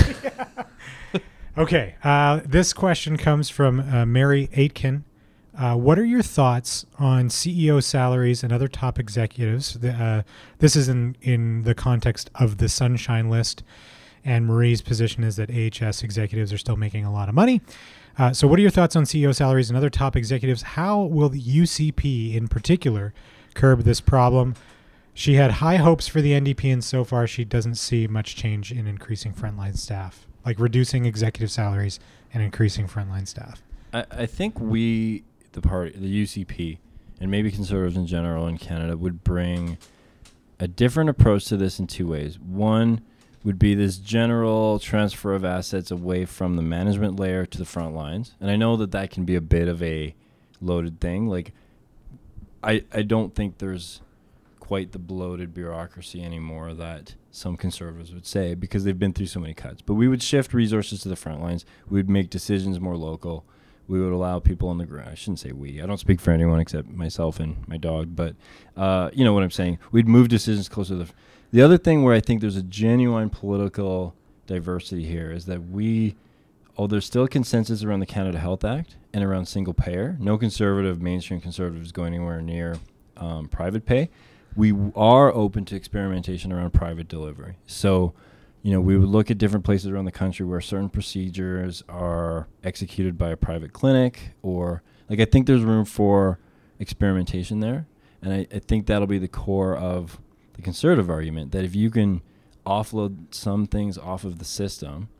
Okay, uh, this question comes from uh, Mary Aitken. Uh, what are your thoughts on CEO salaries and other top executives? The, uh, this is in, in the context of the Sunshine List, and Marie's position is that AHS executives are still making a lot of money. Uh, so, what are your thoughts on CEO salaries and other top executives? How will the UCP in particular curb this problem? She had high hopes for the NDP, and so far she doesn't see much change in increasing frontline staff, like reducing executive salaries and increasing frontline staff. I, I think we, the party, the UCP, and maybe conservatives in general in Canada would bring a different approach to this in two ways. One would be this general transfer of assets away from the management layer to the front lines, and I know that that can be a bit of a loaded thing. Like, I I don't think there's quite the bloated bureaucracy anymore that some conservatives would say because they've been through so many cuts. But we would shift resources to the front lines. We would make decisions more local. We would allow people on the ground. I shouldn't say we. I don't speak for anyone except myself and my dog. But uh, you know what I'm saying. We'd move decisions closer to the. The other thing where I think there's a genuine political diversity here is that we, oh, there's still consensus around the Canada Health Act and around single payer. No conservative, mainstream conservatives go anywhere near um, private pay. We are open to experimentation around private delivery. So, you know, we would look at different places around the country where certain procedures are executed by a private clinic, or like I think there's room for experimentation there. And I, I think that'll be the core of the conservative argument that if you can offload some things off of the system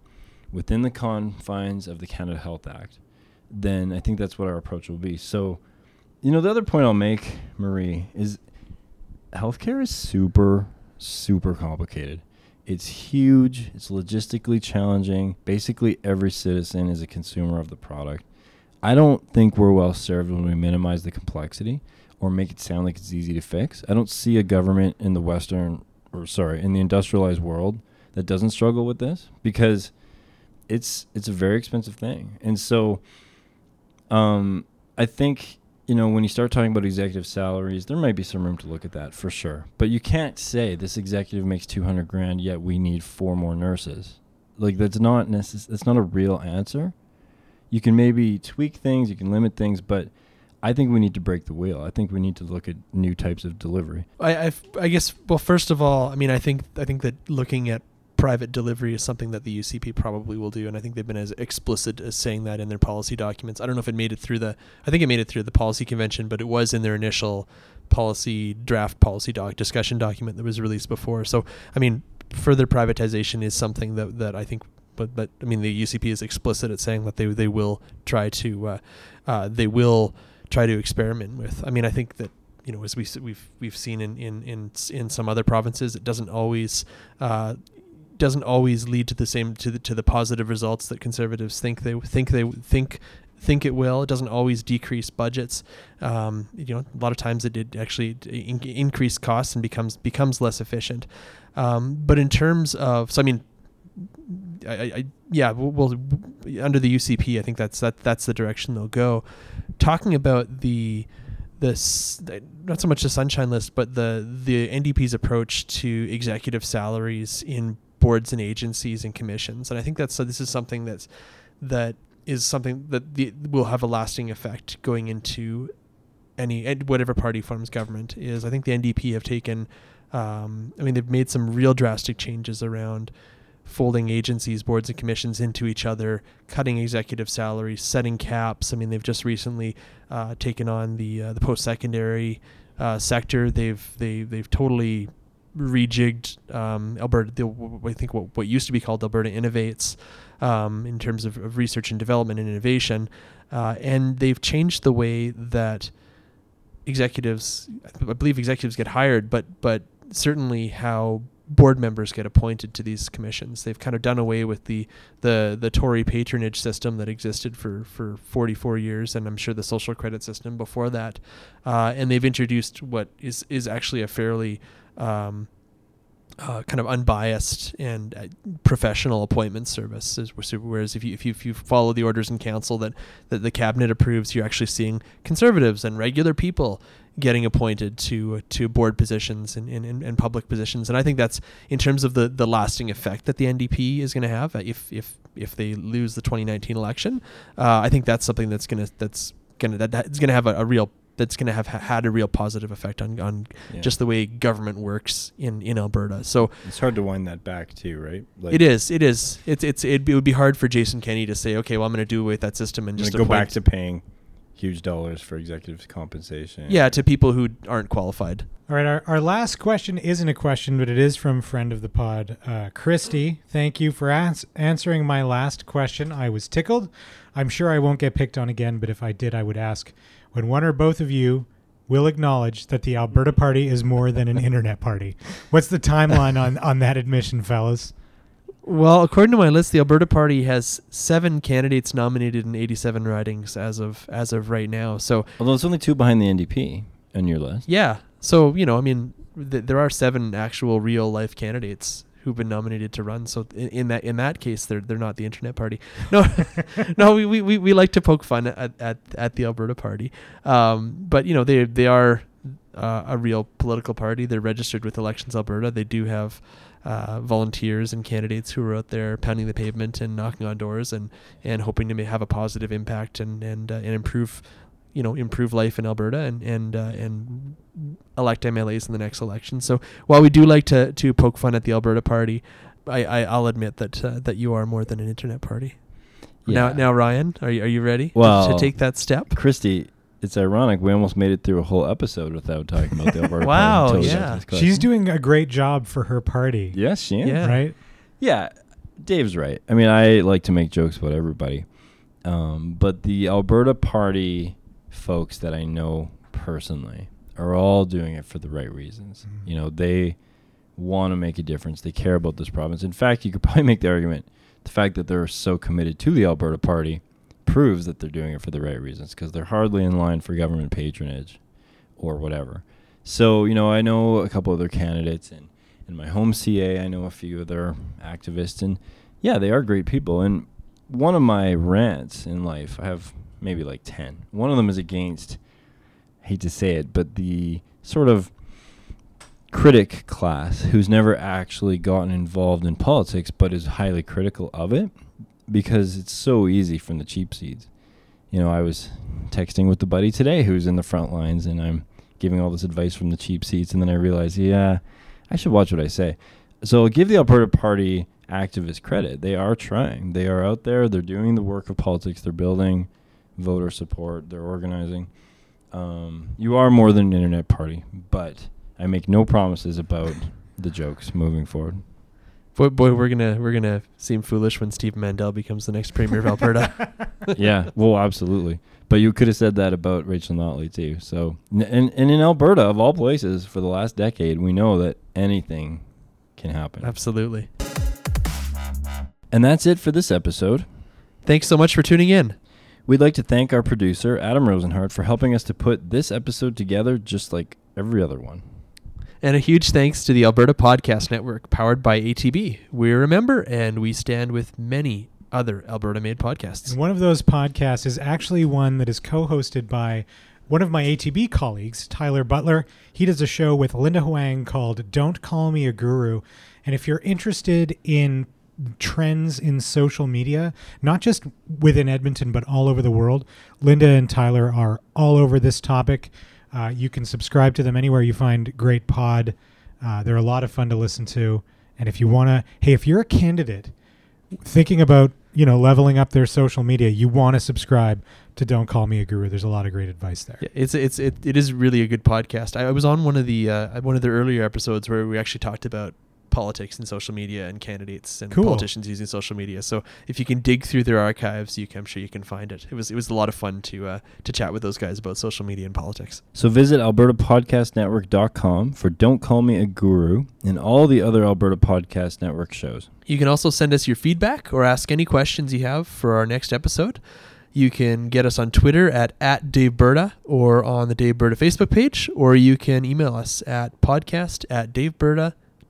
within the confines of the Canada Health Act, then I think that's what our approach will be. So, you know, the other point I'll make, Marie, is healthcare is super, super complicated. It's huge. It's logistically challenging. Basically, every citizen is a consumer of the product. I don't think we're well served when we minimize the complexity or make it sound like it's easy to fix. I don't see a government in the Western, or sorry, in the industrialized world that doesn't struggle with this because it's it's a very expensive thing. And so, um, I think you know, when you start talking about executive salaries, there might be some room to look at that for sure. But you can't say this executive makes 200 grand, yet we need four more nurses. Like that's not necess- that's not a real answer. You can maybe tweak things, you can limit things, but I think we need to break the wheel. I think we need to look at new types of delivery. I, I, I guess. Well, first of all, I mean, I think I think that looking at private delivery is something that the UCP probably will do, and I think they've been as explicit as saying that in their policy documents. I don't know if it made it through the. I think it made it through the policy convention, but it was in their initial policy draft policy doc discussion document that was released before. So, I mean, further privatization is something that that I think. But, but I mean, the UCP is explicit at saying that they they will try to uh, uh, they will try to experiment with. I mean, I think that you know, as we, we've we've seen in in in in some other provinces, it doesn't always uh, doesn't always lead to the same to the to the positive results that conservatives think they think they think think it will. It doesn't always decrease budgets. Um, you know, a lot of times it did actually in- increase costs and becomes becomes less efficient. Um, but in terms of, so I mean, I, I yeah, we'll, under the UCP, I think that's that that's the direction they'll go. Talking about the this not so much the sunshine list, but the the NDP's approach to executive salaries in boards and agencies and commissions, and I think that's so. This is something that's that is something that the, will have a lasting effect going into any whatever party forms government is. I think the NDP have taken. Um, I mean, they've made some real drastic changes around folding agencies, boards, and commissions into each other, cutting executive salaries, setting caps. I mean, they've just recently uh, taken on the uh, the post secondary uh, sector. They've they they've totally rejigged um, Alberta. The, I think what what used to be called Alberta Innovates um, in terms of, of, research and development and innovation, uh, and they've changed the way that executives. I believe executives get hired, but but certainly how board members get appointed to these commissions. They've kind of done away with the the the Tory patronage system that existed for for 44 years, and I'm sure the social credit system before that. Uh, and they've introduced what is is actually a fairly um, uh, kind of unbiased and uh, professional appointment service. Whereas if you, if you if you follow the orders in council that that the cabinet approves, you're actually seeing conservatives and regular people getting appointed to to board positions and, and, and public positions. And I think that's in terms of the, the lasting effect that the NDP is going to have uh, if if if they lose the 2019 election. Uh, I think that's something that's gonna that's gonna that, that's gonna have a, a real that's going to have had a real positive effect on, on yeah. just the way government works in, in Alberta. So it's hard to wind that back too, right? Like it is. It is. It's it's it would be hard for Jason Kenney to say, okay, well, I'm going to do away with that system and just go back to paying huge dollars for executive compensation. Yeah, to people who aren't qualified. All right, our, our last question isn't a question, but it is from friend of the pod, uh, Christy. Thank you for ans- answering my last question. I was tickled. I'm sure I won't get picked on again, but if I did, I would ask when one or both of you will acknowledge that the Alberta Party is more than an internet party. What's the timeline on, on that admission, fellas? Well, according to my list, the Alberta Party has seven candidates nominated in 87 ridings as of as of right now. So, although it's only two behind the NDP on your list. Yeah. So you know, I mean, th- there are seven actual real life candidates who've been nominated to run. So in, in, that in that case, they're they're not the internet party. No, no, we, we, we like to poke fun at, at, at the Alberta Party, um, but you know they they are uh, a real political party. They're registered with Elections Alberta. They do have. Uh, volunteers and candidates who are out there pounding the pavement and knocking on doors and, and hoping to have a positive impact and and, uh, and improve you know improve life in Alberta and and uh, and elect MLAs in the next election. So while we do like to to poke fun at the Alberta Party, I, I will admit that uh, that you are more than an internet party. Yeah. Now now Ryan, are you are you ready well, to, to take that step? Christy, it's ironic we almost made it through a whole episode without talking about the Alberta wow, Party. Wow, yeah. She's doing a great job for her party. Yes, she is. Yeah. Right? Yeah. Dave's right. I mean, I like to make jokes about everybody. Um, but the Alberta Party folks that I know personally are all doing it for the right reasons. Mm-hmm. You know, they want to make a difference. They care about this province. In fact, you could probably make the argument the fact that they're so committed to the Alberta Party proves that they're doing it for the right reasons because they're hardly in line for government patronage or whatever. So, you know, I know a couple other candidates and in my home CA, I know a few other activists and yeah, they are great people. And one of my rants in life, I have maybe like 10. One of them is against, I hate to say it, but the sort of critic class who's never actually gotten involved in politics but is highly critical of it because it's so easy from the cheap seats. You know, I was texting with the buddy today who's in the front lines and I'm giving all this advice from the cheap seats and then I realize, yeah, I should watch what I say. So I'll give the Alberta Party activists credit. They are trying. They are out there. They're doing the work of politics. They're building voter support. They're organizing. Um, you are more than an internet party, but I make no promises about the jokes moving forward. Boy, boy, we're gonna we're gonna seem foolish when Steve Mandel becomes the next premier of Alberta. yeah, well, absolutely. But you could have said that about Rachel Notley too. So, and, and in Alberta, of all places, for the last decade, we know that anything can happen. Absolutely. And that's it for this episode. Thanks so much for tuning in. We'd like to thank our producer, Adam Rozenhart, for helping us to put this episode together just like every other one. And a huge thanks to the Alberta Podcast Network, powered by ATB. We're a member and we stand with many other Alberta made podcasts. And one of those podcasts is actually one that is co hosted by one of my ATB colleagues, Tyler Butler. He does a show with Linda Huang called Don't Call Me a Guru. And if you're interested in trends in social media, not just within Edmonton, but all over the world, Linda and Tyler are all over this topic. Uh, you can subscribe to them anywhere you find great pod. Uh, they're a lot of fun to listen to. And if you want to, hey, if you're a candidate thinking about you know leveling up their social media, you want to subscribe to Don't Call Me a Guru. There's a lot of great advice there. Yeah, it's it's it, it is really a good podcast. I, I was on one of the uh, one of the earlier episodes where we actually talked about politics and social media and candidates and Cool. politicians using social media. So if you can dig through their archives, you can, I'm sure you can find it. It was it was a lot of fun to uh, to chat with those guys about social media and politics. So visit albertapodcastnetwork.com for Don't Call Me a Guru and all the other Alberta Podcast Network shows. You can also send us your feedback or ask any questions you have for our next episode. You can get us on Twitter at, at Daveberta or on the Daveberta Facebook page, or you can email us at podcast at daveberta.ca.